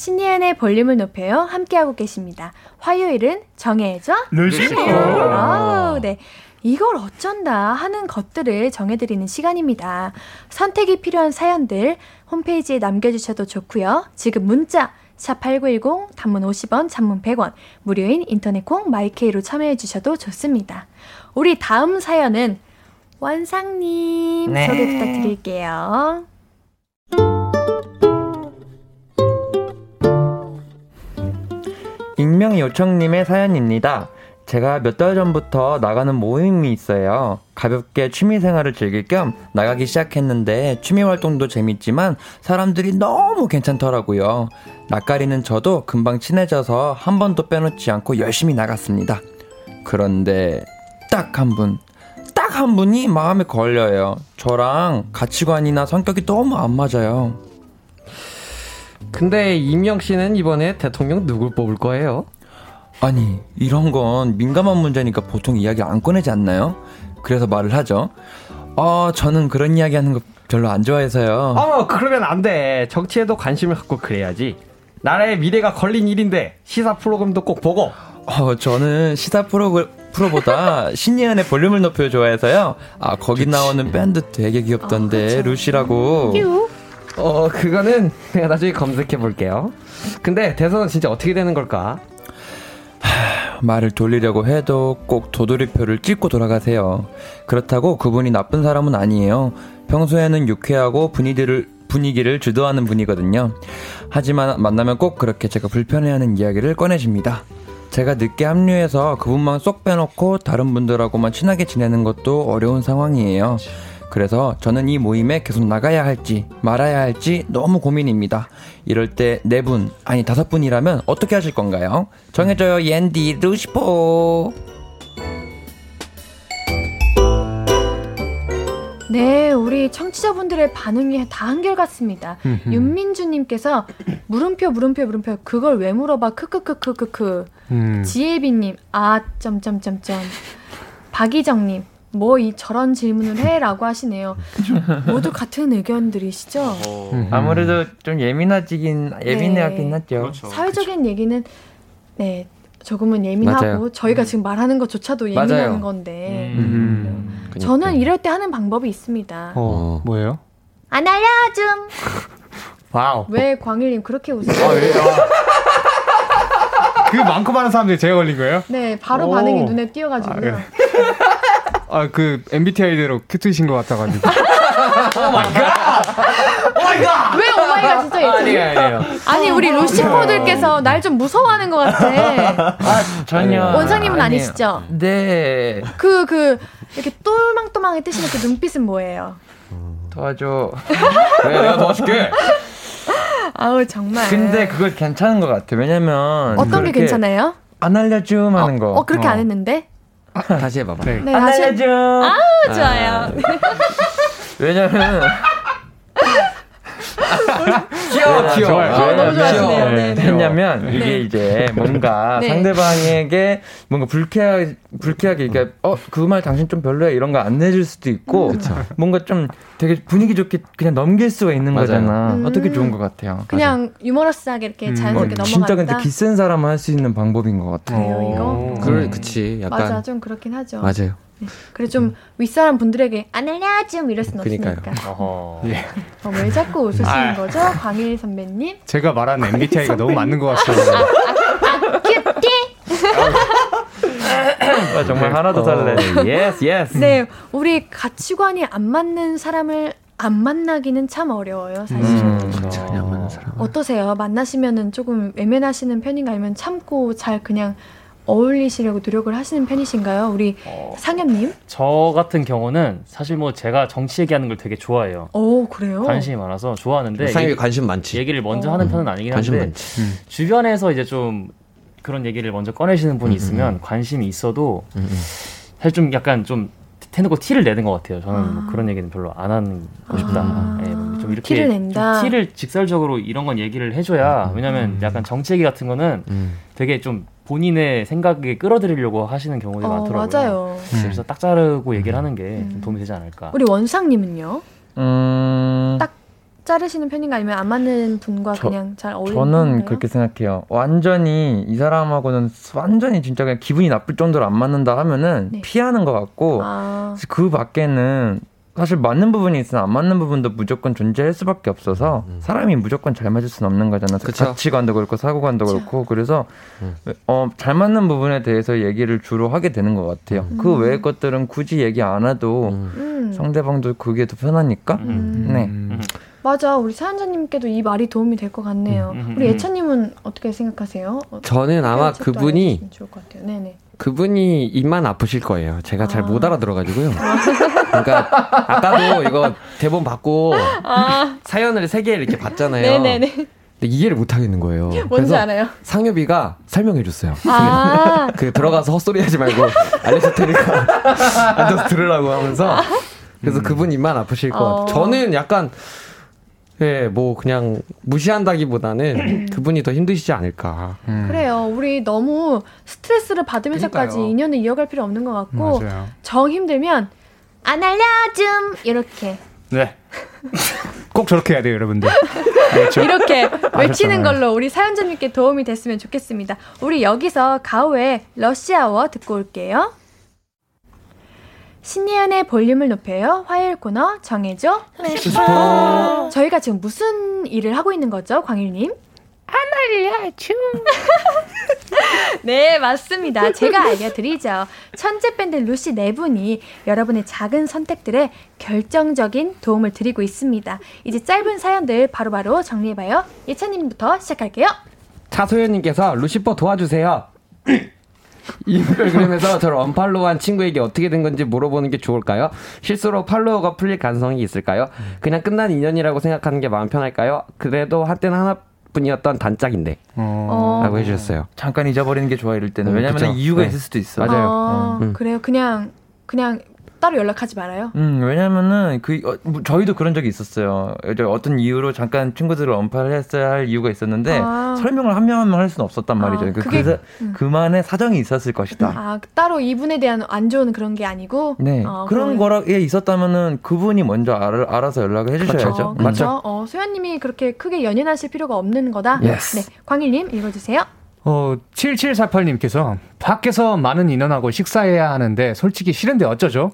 신예은의 볼륨을 높여요. 함께하고 계십니다. 화요일은 정해줘. 루시퍼. 네. 이걸 어쩐다 하는 것들을 정해드리는 시간입니다. 선택이 필요한 사연들 홈페이지에 남겨주셔도 좋고요. 지금 문자 샵8910 단문 50원, 장문 100원, 무료인 인터넷 콩 마이케이로 참여해 주셔도 좋습니다. 우리 다음 사연은 원상님 네. 소개 부탁드릴게요. 익명 요청님의 사연입니다. 제가 몇 달 전부터 나가는 모임이 있어요. 가볍게 취미 생활을 즐길 겸 나가기 시작했는데 취미 활동도 재밌지만 사람들이 너무 괜찮더라고요. 낯가리는 저도 금방 친해져서 한 번도 빼놓지 않고 열심히 나갔습니다. 그런데 딱 한 분, 딱 한 분이 마음에 걸려요. 저랑 가치관이나 성격이 너무 안 맞아요. 근데 이명 씨는 이번에 대통령 누굴 뽑을 거예요? 아니, 이런 건 민감한 문제니까 보통 이야기 안 꺼내지 않나요? 그래서 말을 하죠. 어, 저는 그런 이야기 하는 거 별로 안 좋아해서요. 어, 그러면 안 돼. 정치에도 관심을 갖고 그래야지. 나라의 미래가 걸린 일인데 시사 프로그램도 꼭 보고. 어, 저는 시사 프로 프로보다 (laughs) 신예은의 볼륨을 높여 좋아해서요. 아, 거기 좋지. 나오는 밴드 되게 귀엽던데, 아, 루시라고. 어, 그거는 내가 나중에 검색해 볼게요. 근데 대선은 진짜 어떻게 되는 걸까? 하, 말을 돌리려고 해도 꼭 도돌이표를 찍고 돌아가세요. 그렇다고 그분이 나쁜 사람은 아니에요. 평소에는 유쾌하고 분위기를 분위기를 주도하는 분이거든요. 하지만 만나면 꼭 그렇게 제가 불편해하는 이야기를 꺼내줍니다. 제가 늦게 합류해서 그분만 쏙 빼놓고 다른 분들하고만 친하게 지내는 것도 어려운 상황이에요. 그래서 저는 이 모임에 계속 나가야 할지 말아야 할지 너무 고민입니다. 이럴 때 네 분, 아니 다섯 분이라면 어떻게 하실 건가요? 정해줘요, 옌디, 루시포. 네, 우리 청취자분들의 반응이 다 한결같습니다. 윤민주님께서 물음표, 물음표, 물음표. 그걸 왜 물어봐? 크크크크크크. 음. 지혜비님, 아, 점점점점. 박희정님, 뭐 이 저런 질문을 해라고 하시네요. 모두 같은 의견들이시죠? 어. 아무래도 좀 예민하지긴 예민하긴 네. 하죠. 그렇죠. 사회적인 얘기는 네 조금은 예민하고 맞아요. 저희가 음. 지금 말하는 것조차도 예민한 맞아요. 건데 음. 음. 저는 이럴 때 하는 방법이 있습니다. 어, 뭐예요? 안 알려줌. (laughs) Wow. 왜 광일님 그렇게 웃으세요? 아, 왜, 아. 그 많고 많은 사람들이 제가 걸린 거예요? 네, 바로 오. 반응이 눈에 띄어가지고요. 아, 그래. 아, 그 MBTI대로 극 T이신 것 같아가지고. (laughs) Oh my God! Oh my God! 왜 oh my God 진짜 예죠? 아니에요, 아니에요. 아니, 우리 루시퍼들께서 날 좀 무서워하는 것 같아. 아, 전혀. 원상님은 아니에요. 아니시죠? 네. 그, 그, 이렇게 똘망똘망하게 뜨시는 그 눈빛은 뭐예요? 도와줘. 왜, 내가 도와줄게. 아우, 정말. 근데 그걸 괜찮은 것 같아. 왜냐면. 어떤 게 괜찮아요? 안 알려줌 하는 어, 거. 어, 그렇게 어. 안 했는데? 아, 다시 해봐봐. 네, 네 다시. 알려줘. 아우, 좋아요. 아. 왜냐면. (laughs) 귀여워, 귀여워. 어, 너무 좋아하시네요. 네, 네. 왜냐면 네. 이게 이제 뭔가 네. 상대방에게 뭔가 불쾌하게 불쾌하게 이게 어그 말 당신 좀 별로야 이런 거 안 내줄 수도 있고 뭔가 좀 되게 분위기 좋게 그냥 넘길 수가 있는 맞아요. 거잖아. 음. 어떻게 좋은 것 같아요. 그냥 유머러스하게 이렇게 자연스럽게 어, 넘어간다. 진짜 근데 기센 사람은 할 수 있는 방법인 것 같아요. 그래요, 이거? 그 그치 약간 맞아, 좀 그렇긴 하죠. 맞아요. 그래 좀 윗사람 분들에게 안 알려줌 이럴 순. 없으니까. 예. 어, 왜 자꾸 웃으시는 아. 거죠, 광일 선배님? 제가 말하는 MBTI가 너무 맞는 것 같아요. 아, 정말 하나도 달래. Yes yes. 네, 우리 가치관이 안 맞는 사람을 안 만나기는 참 어려워요, 사실. 음, 사람. 어떠세요? 만나시면은 조금 외면하시는 편인가 아니면 참고 잘 그냥 어울리시려고 노력을 하시는 편이신가요? 우리 상현님? 저 같은 경우는 사실 뭐 제가 정치 얘기하는 걸 되게 좋아해요. 오, 그래요? 관심이 많아서 좋아하는데 얘기- 관심 많지. 얘기를 먼저 어. 하는 편은 아니긴 관심 한데 많지. 주변에서 이제 좀 그런 얘기를 먼저 꺼내시는 분이 음, 있으면 관심이 있어도 음, 음. 사실 좀 약간 좀 대놓고 티를 내는 것 같아요. 저는 뭐 아. 그런 얘기는 별로 안 하고 싶다. 아. 예, 뭐좀 이렇게 티를 낸다. 좀 티를 직설적으로 이런 건 얘기를 해줘야 왜냐면 약간 정치 얘기 같은 거는 음. 되게 좀 본인의 생각에 끌어들이려고 하시는 경우들이 어, 많더라고요. 맞아요. 그래서 딱 자르고 얘기를 하는 게좀 음. 도움이 되지 않을까. 우리 원상님은요? 음, 딱 자르시는 편인가 아니면 안 맞는 분과 저- 그냥 잘 어울리는 저는 편인가요? 그렇게 생각해요. 완전히 이 사람하고는 완전히 진짜 그냥 기분이 나쁠 정도로 안 맞는다 하면은 네. 피하는 것 같고 아, 그 밖에는 사실 맞는 부분이 있으나 안 맞는 부분도 무조건 존재할 수밖에 없어서 사람이 무조건 잘 맞을 수는 없는 거잖아. 그쵸. 가치관도 그렇고 사고관도 그쵸. 그렇고 그래서 음. 어, 잘 맞는 부분에 대해서 얘기를 주로 하게 되는 것 같아요. 그 음. 외의 것들은 굳이 얘기 안 해도 음. 음. 상대방도 그게 더 편하니까. 음. 네. 음. 맞아. 우리 사연자님께도 이 말이 도움이 될 것 같네요. 음, 음, 우리 음. 예찬님은 어떻게 생각하세요? 어, 저는 아마 그분이 좋을 것 같아요. 네네. 그분이 입만 아프실 거예요. 제가 잘 아. 못 알아들어가지고요. 그러니까 아까도 이거 대본 받고 사연을 세 개 이렇게 봤잖아요. 아. 네네네. 근데 이해를 못 하겠는 거예요. 뭔지 알아요? 상엽이가 설명해 줬어요. 아, (laughs) 그 들어가서 헛소리 하지 말고 알려줄 테니까 (laughs) 앉아서 들으라고 하면서 그래서 그분 입만 아프실 것 어. 같아요. 저는 약간 예, 뭐 그냥 무시한다기보다는 그분이 더 힘드시지 않을까. 음. 그래요. 우리 너무 스트레스를 받으면서까지 그러니까요. 인연을 이어갈 필요 없는 것 같고 맞아요. 정 힘들면 안 알려줌 이렇게 네. (laughs) 꼭 저렇게 해야 돼요, 여러분들. 그렇죠. 이렇게 외치는 아셨잖아요. 걸로 우리 사연자님께 도움이 됐으면 좋겠습니다. 우리 여기서 가오의 러시아워 듣고 올게요. 신예은의 볼륨을 높여요. 화요일 코너 정해줘. 저희가 지금 무슨 일을 하고 있는 거죠, 광일님? 알려줌. (laughs) 네, 맞습니다. 제가 알려드리죠. 천재 밴드 루시 네 분이 여러분의 작은 선택들에 결정적인 도움을 드리고 있습니다. 이제 짧은 사연들 바로바로 정리해봐요. 예찬님부터 시작할게요. 차소연님께서 루시퍼 도와주세요. (laughs) 인별그램에서 저를 언팔로우한 친구에게 어떻게 된 건지 물어보는 게 좋을까요? 실수로 팔로워가 풀릴 가능성이 있을까요? 그냥 끝난 인연이라고 생각하는 게 마음 편할까요? 그래도 한때는 하나뿐이었던 단짝인데 어. 라고 해주셨어요. 잠깐 잊어버리는 게 좋아 이럴 때는 음, 왜냐면. 이유가 네. 있을 수도 있어. 맞아요. 어, 음. 그래요. 그냥 그냥 따로 연락하지 말아요. 음, 왜냐면은 그 어, 뭐 저희도 그런 적이 있었어요. 어떤 이유로 잠깐 친구들을 언팔을 했어야 할 이유가 있었는데 아. 설명을 한 명 한 명 할 수는 없었단 아, 말이죠. 그- 그게- 그래서 음. 그만의 사정이 있었을 것이다. 아 따로 이분에 대한 안 좋은 그런 게 아니고. 네 어, 그런 그러면- 거라에 있었다면은 그분이 먼저 알, 알아서 연락을 해주셔야죠. 어, 그렇죠. 어, 소연님이 그렇게 크게 연연하실 필요가 없는 거다. Yes. 네, 광일님 읽어주세요. 어, 7748님께서 밖에서 많은 인원하고 식사해야 하는데 솔직히 싫은데 어쩌죠?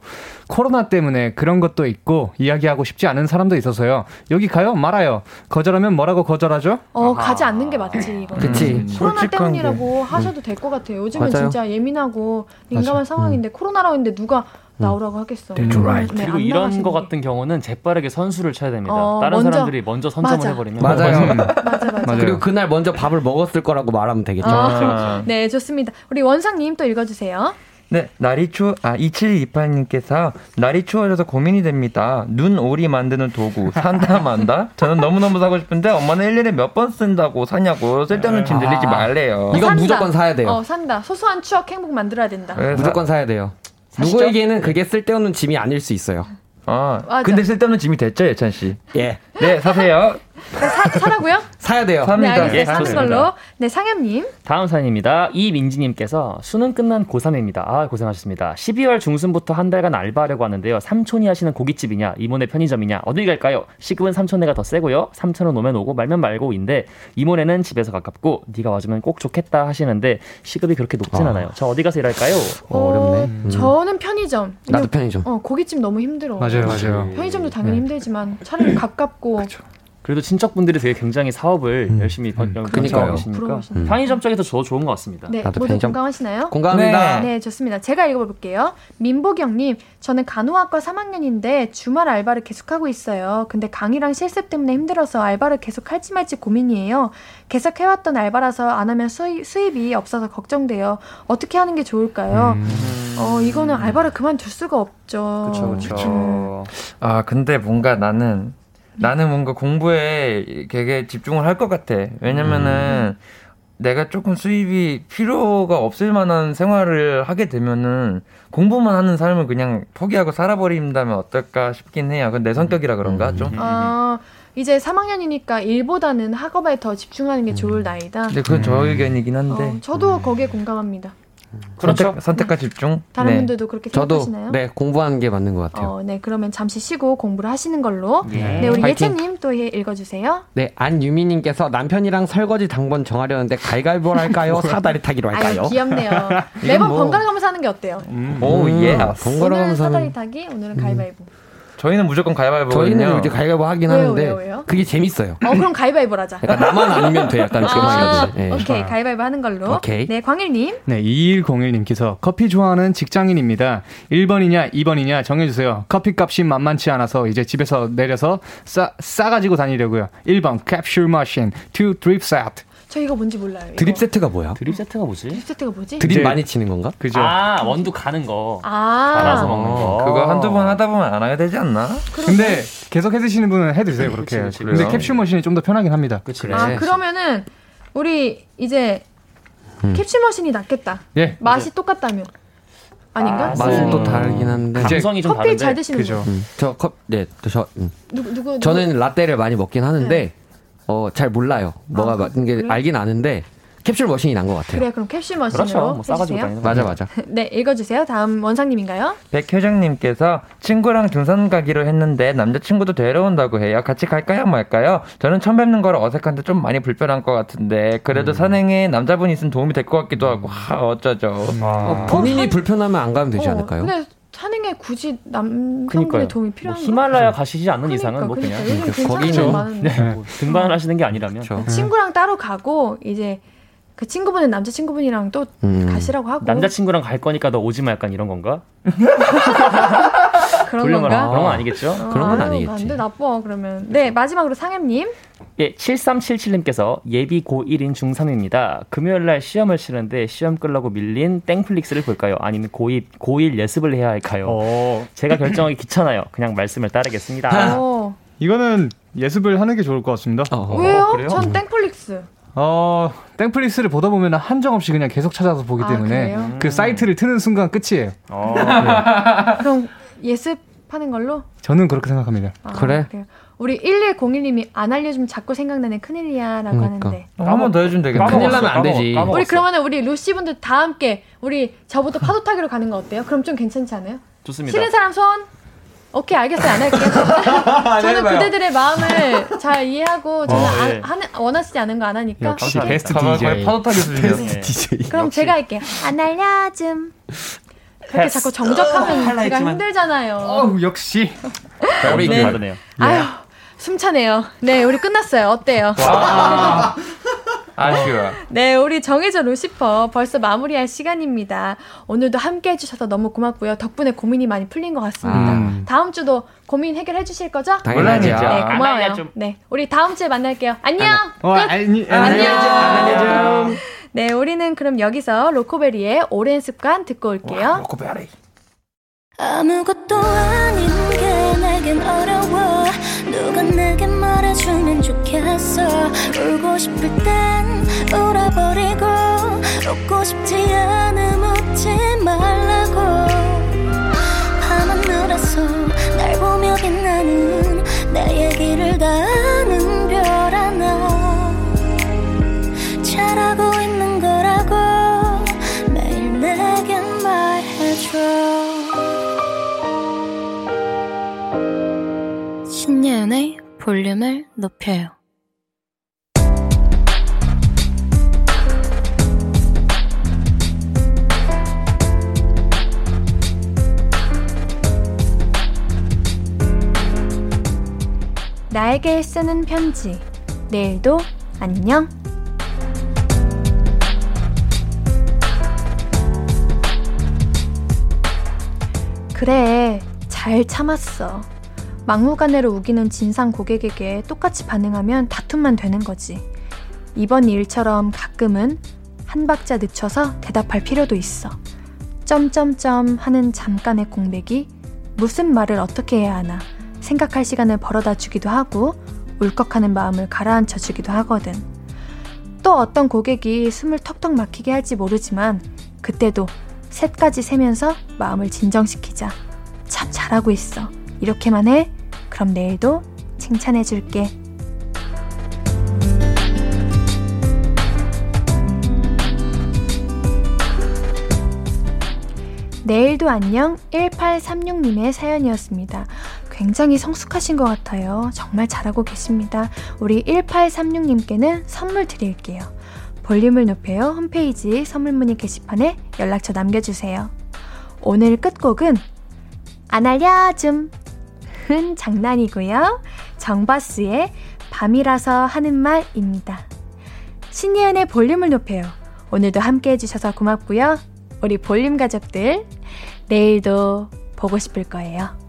코로나 때문에 그런 것도 있고 이야기하고 싶지 않은 사람도 있어서요. 여기 가요? 말아요. 거절하면 뭐라고 거절하죠? 어 가지 않는 게 맞지 이거. 그치. 음, 코로나 때문이라고 하셔도 될 것 같아요. 요즘은 맞아요. 진짜 예민하고 민감한 맞아요. 상황인데 코로나라고 했는데 누가 나오라고 하겠어. 음. right. 네, 그리고 안 이런 거 게. 같은 경우는 재빠르게 선수를 쳐야 됩니다. 어, 다른 먼저- 사람들이 먼저 선점을 맞아. 해버리면 맞아요. 음. 맞아 맞아. 그리고 그날 먼저 밥을 먹었을 거라고 말하면 되겠죠. 아, 네 좋습니다. 우리 원상님 또 읽어주세요. 네, 날이 추워, 아, 2728님께서 날이 추워져서 고민이 됩니다. 눈 오리 만드는 도구, 산다, 만다? 저는 너무너무 사고 싶은데 엄마는 1년에 몇 번 쓴다고 사냐고 쓸데없는 짐 들리지 말래요. 이건 산다. 무조건 사야 돼요. 어 산다. 소소한 추억 행복 만들어야 된다. 네, 무조건 사야 돼요. 사시죠? 누구에게는 그게 쓸데없는 짐이 아닐 수 있어요. 아, 맞아. 근데 쓸데없는 짐이 됐죠, 예찬 씨? 예. 네, 사세요. 사, 사라고요? 사야 돼요. 네, 삽니다. 알겠어요. 예, 사는 좋습니다. 걸로. 네, 상엽님. 다음 사연입니다. 이민지님께서 수능 끝난 고3입니다. 아, 고생하셨습니다. 12월 중순부터 한 달간 알바하려고 하는데요. 삼촌이 하시는 고깃집이냐, 이모네 편의점이냐, 어디 갈까요? 시급은 삼촌네가 더 세고요. 삼촌은 오면 오고 말면 말고인데 이모네는 집에서 가깝고 네가 와주면 꼭 좋겠다 하시는데 시급이 그렇게 높진 아. 않아요. 저 어디 가서 일할까요? 어렵네. 음. 저는 편의점. 나도 편의점. 어, 고깃집 너무 힘들어. 맞아요, 맞아요. 편의점도 당연히 힘들지만 차라리 가깝고. 그 래도 친척분들이 되게 굉장히 사업을 열심히 번- 음. 그러니까요. 하고 계시니까. 음. 편의점 쪽이 더 좋- 좋은 것 같습니다. 네, 모두 편의점. 공감하시나요? 공감합니다. 네, 좋습니다. 제가 읽어볼게요. 민보경님, 저는 간호학과 3학년인데 주말 알바를 계속하고 있어요. 근데 강의랑 실습 때문에 힘들어서 알바를 계속 할지 말지 고민이에요. 계속 해왔던 알바라서 안 하면 수입, 수입이 없어서 걱정돼요. 어떻게 하는 게 좋을까요? 음. 어, 이거는 알바를 그만둘 수가 없죠. 그렇죠, 그렇죠. 아 근데 뭔가 나는 나는 뭔가 공부에 되게 집중을 할 것 같아. 왜냐면은 내가 조금 수입이 필요가 없을 만한 생활을 하게 되면은 공부만 하는 삶을 그냥 포기하고 살아버린다면 어떨까 싶긴 해요. 그건 내 성격이라 그런가 좀. 아, 이제 3학년이니까 일보다는 학업에 더 집중하는 게 좋을 나이다. 근데 그건 저 의견이긴 한데. 어, 저도 거기에 공감합니다. 그렇죠. 선택, 선택과 집중. 다른 네. 분들도 그렇게 저도 생각하시나요? 네 공부하는 게 맞는 것 같아요. 어, 네, 그러면 잠시 쉬고 공부를 하시는 걸로. 네. 네, 우리 파이팅. 예채님 또 예- 읽어주세요. 네 안유미님께서 남편이랑 설거지 당번 정하려는데 갈갈보를 할까요? (laughs) 사다리 타기로 할까요? 아유, 귀엽네요. (laughs) 매번 뭐- 번갈아 가면서 하는 게 어때요? 오 예. 오늘은 번갈아가면서 사다리 타기, 오늘은 가위바위보. 저희는 무조건 가위바위보거든요. 저희는 이제 갈갈보 하긴 왜요, 하는데 왜요, 왜요? 그게 재밌어요. 어, 그럼 가위바위보를 하자. 약간 나만 아니면 돼 약간 그런 아. 예. 오케이, 가위바위보 하는 걸로. 오케이. 네, 광일님. 네, 2101님께서 커피 좋아하는 직장인입니다. 1번이냐, 2번이냐 정해주세요. 커피 값이 만만치 않아서 이제 집에서 내려서 싸, 싸가지고 다니려고요. 1번 캡슐 머신, 2 드립 세트. 저 이거 뭔지 몰라요. 이거. 드립 세트가 뭐야? 드립 세트가 뭐지? 드립 세트가 뭐지? 드립 많이 치는 건가? 그죠? 아 원두 가는 거. 아, 갈아서 먹는 거. 그거 한두 번 하다 보면 안 하게 되지 않나? 근데 계속 해주시는 분은 해주세요, 그렇게. 그치, 그치, 근데 그래요. 캡슐 머신이 좀 더 편하긴 합니다. 그치. 아, 그러면은 우리 이제 음. 캡슐 머신이 낫겠다. 예. 맛이 똑같다면. 아닌가? 아, 맛은 음. 또 다르긴 한데. 감성이 좀 커피 다른데. 잘 드시는 그죠. 분. 음, 저 컵, 네, 또 저, 음. 누구 누구 저는 라떼를 많이 먹긴 하는데, 네. 어, 잘 몰라요. 뭐가 아, 맞는 게 그래? 알긴 아는데, 캡슐 머신이 난 것 같아요. 그래 그럼 캡슐 머신으로 그렇죠. 뭐 싸가지고. 다니는 거. 맞아, 맞아. (laughs) 네 읽어주세요. 다음 원상님인가요? 백효정님께서 친구랑 등산 가기로 했는데 남자친구도 데려온다고 해요. 같이 갈까요 말까요? 저는 처음 뵙는 거라 어색한데 좀 많이 불편한 것 같은데 그래도 산행에 남자분이 있으면 도움이 될 것 같기도 하고 하, 어쩌죠. 어, 본인이 불편하면 안 가면 되지 어, 않을까요? 근데 산행에 굳이 남성분의 그니까요. 도움이 뭐 필요한가? 히말라야 가시지 않는 그러니까, 이상은 뭐 그러니까. 그냥 요즘 괜찮은 거기는 데 많은데 네, 뭐 등반을 하시는 게 아니라면 그렇죠. 친구랑 따로 가고 이제 그 친구분은 남자 친구분이랑 또 음. 가시라고 하고 남자 친구랑 갈 거니까 너 오지 마 약간 이런 건가? (laughs) 그런 건가? 그런 건 아니겠죠? 어, 그런 건 아니겠지. 안 돼, 나빠 그러면 네 마지막으로 상엽님 예, 7377님께서 예비 고1인 중3입니다. 금요일 날 시험을 치는데 시험 끌라고 밀린 땡플릭스를 볼까요? 아니면 고1, 고1 예습을 해야 할까요? 어, 제가 결정하기 귀찮아요. 그냥 말씀을 따르겠습니다. 어, 이거는 예습을 하는 게 좋을 것 같습니다. 어, 왜요? 그래요? 전 땡플릭스 어, 땡플릭스를 보다 보면 한정없이 그냥 계속 찾아서 보기 아, 때문에 그래요? 그 사이트를 트는 순간 끝이에요. 어, 그럼 예습 하는 걸로 저는 그렇게 생각합니다. 아, 그래? 그래요. 우리 1101님이 안 알려주면 자꾸 생각나는 큰일이야라고 그러니까. 하는데 한 번 더 해주면 되겠네. 큰일 나면 안 되지. 까먹었어. 우리 그러면은 우리 루시 분들 다 함께 우리 저부터 파도 타기로 가는 거 어때요? 그럼 좀 괜찮지 않아요? 좋습니다. 싫은 사람 손. 오케이 알겠어요 안 할게요. (laughs) 저는 그대들의 마음을 잘 이해하고 저는 어, 안, 예. 하는 원하시지 않은 거 안 하니까. 역시. 베스트 DJ. 파도 타기 수준이었어. 예. DJ. 그럼 제가 할게요. 안 알려줌. 그렇게 패스. 자꾸 정적하면 제가 힘들잖아요. 어우, 역시. 네. 네. 다르네요. 아유 숨차네요. 네 우리 끝났어요. 어때요? (laughs) 아쉬워. 네, 우리 정해져 루시퍼 벌써 마무리할 시간입니다. 오늘도 함께 해주셔서 너무 고맙고요. 덕분에 고민이 많이 풀린 것 같습니다. 음. 다음 주도 고민 해결해 주실 거죠? 당연하죠. 네, 고마워요. 네, 우리 다음 주에 만날게요. 안녕. 어, 끝. 아니, 안녕. 네, 우리는 그럼 여기서 로코베리의 오랜 습관 듣고 올게요. 로코베리. 아무것도 아닌 게 내겐 어려워 누가 내게 말해주면 좋겠어 울고 싶을 땐 울어버리고 웃고 싶지 않음 웃지 말라 볼륨을 높여요. 나에게 쓰는 편지. 내일도 안녕. 그래, 잘 참았어. 막무가내로 우기는 진상 고객에게 똑같이 반응하면 다툼만 되는 거지. 이번 일처럼 가끔은 한 박자 늦춰서 대답할 필요도 있어. 점점점 하는 잠깐의 공백이 무슨 말을 어떻게 해야 하나 생각할 시간을 벌어다 주기도 하고 울컥하는 마음을 가라앉혀 주기도 하거든. 또 어떤 고객이 숨을 턱턱 막히게 할지 모르지만 그때도 셋까지 세면서 마음을 진정시키자. 참 잘하고 있어. 이렇게만 해? 그럼 내일도 칭찬해 줄게. 내일도 안녕 1836님의 사연이었습니다. 굉장히 성숙하신 것 같아요. 정말 잘하고 계십니다. 우리 1836님께는 선물 드릴게요. 볼륨을 높여요 홈페이지 선물 문의 게시판에 연락처 남겨주세요. 오늘 끝곡은 안 알려줌 흔 장난이고요. 정바스의 밤이라서 하는 말입니다. 신예은의 볼륨을 높여요. 오늘도 함께 해주셔서 고맙고요. 우리 볼륨 가족들, 내일도 보고 싶을 거예요.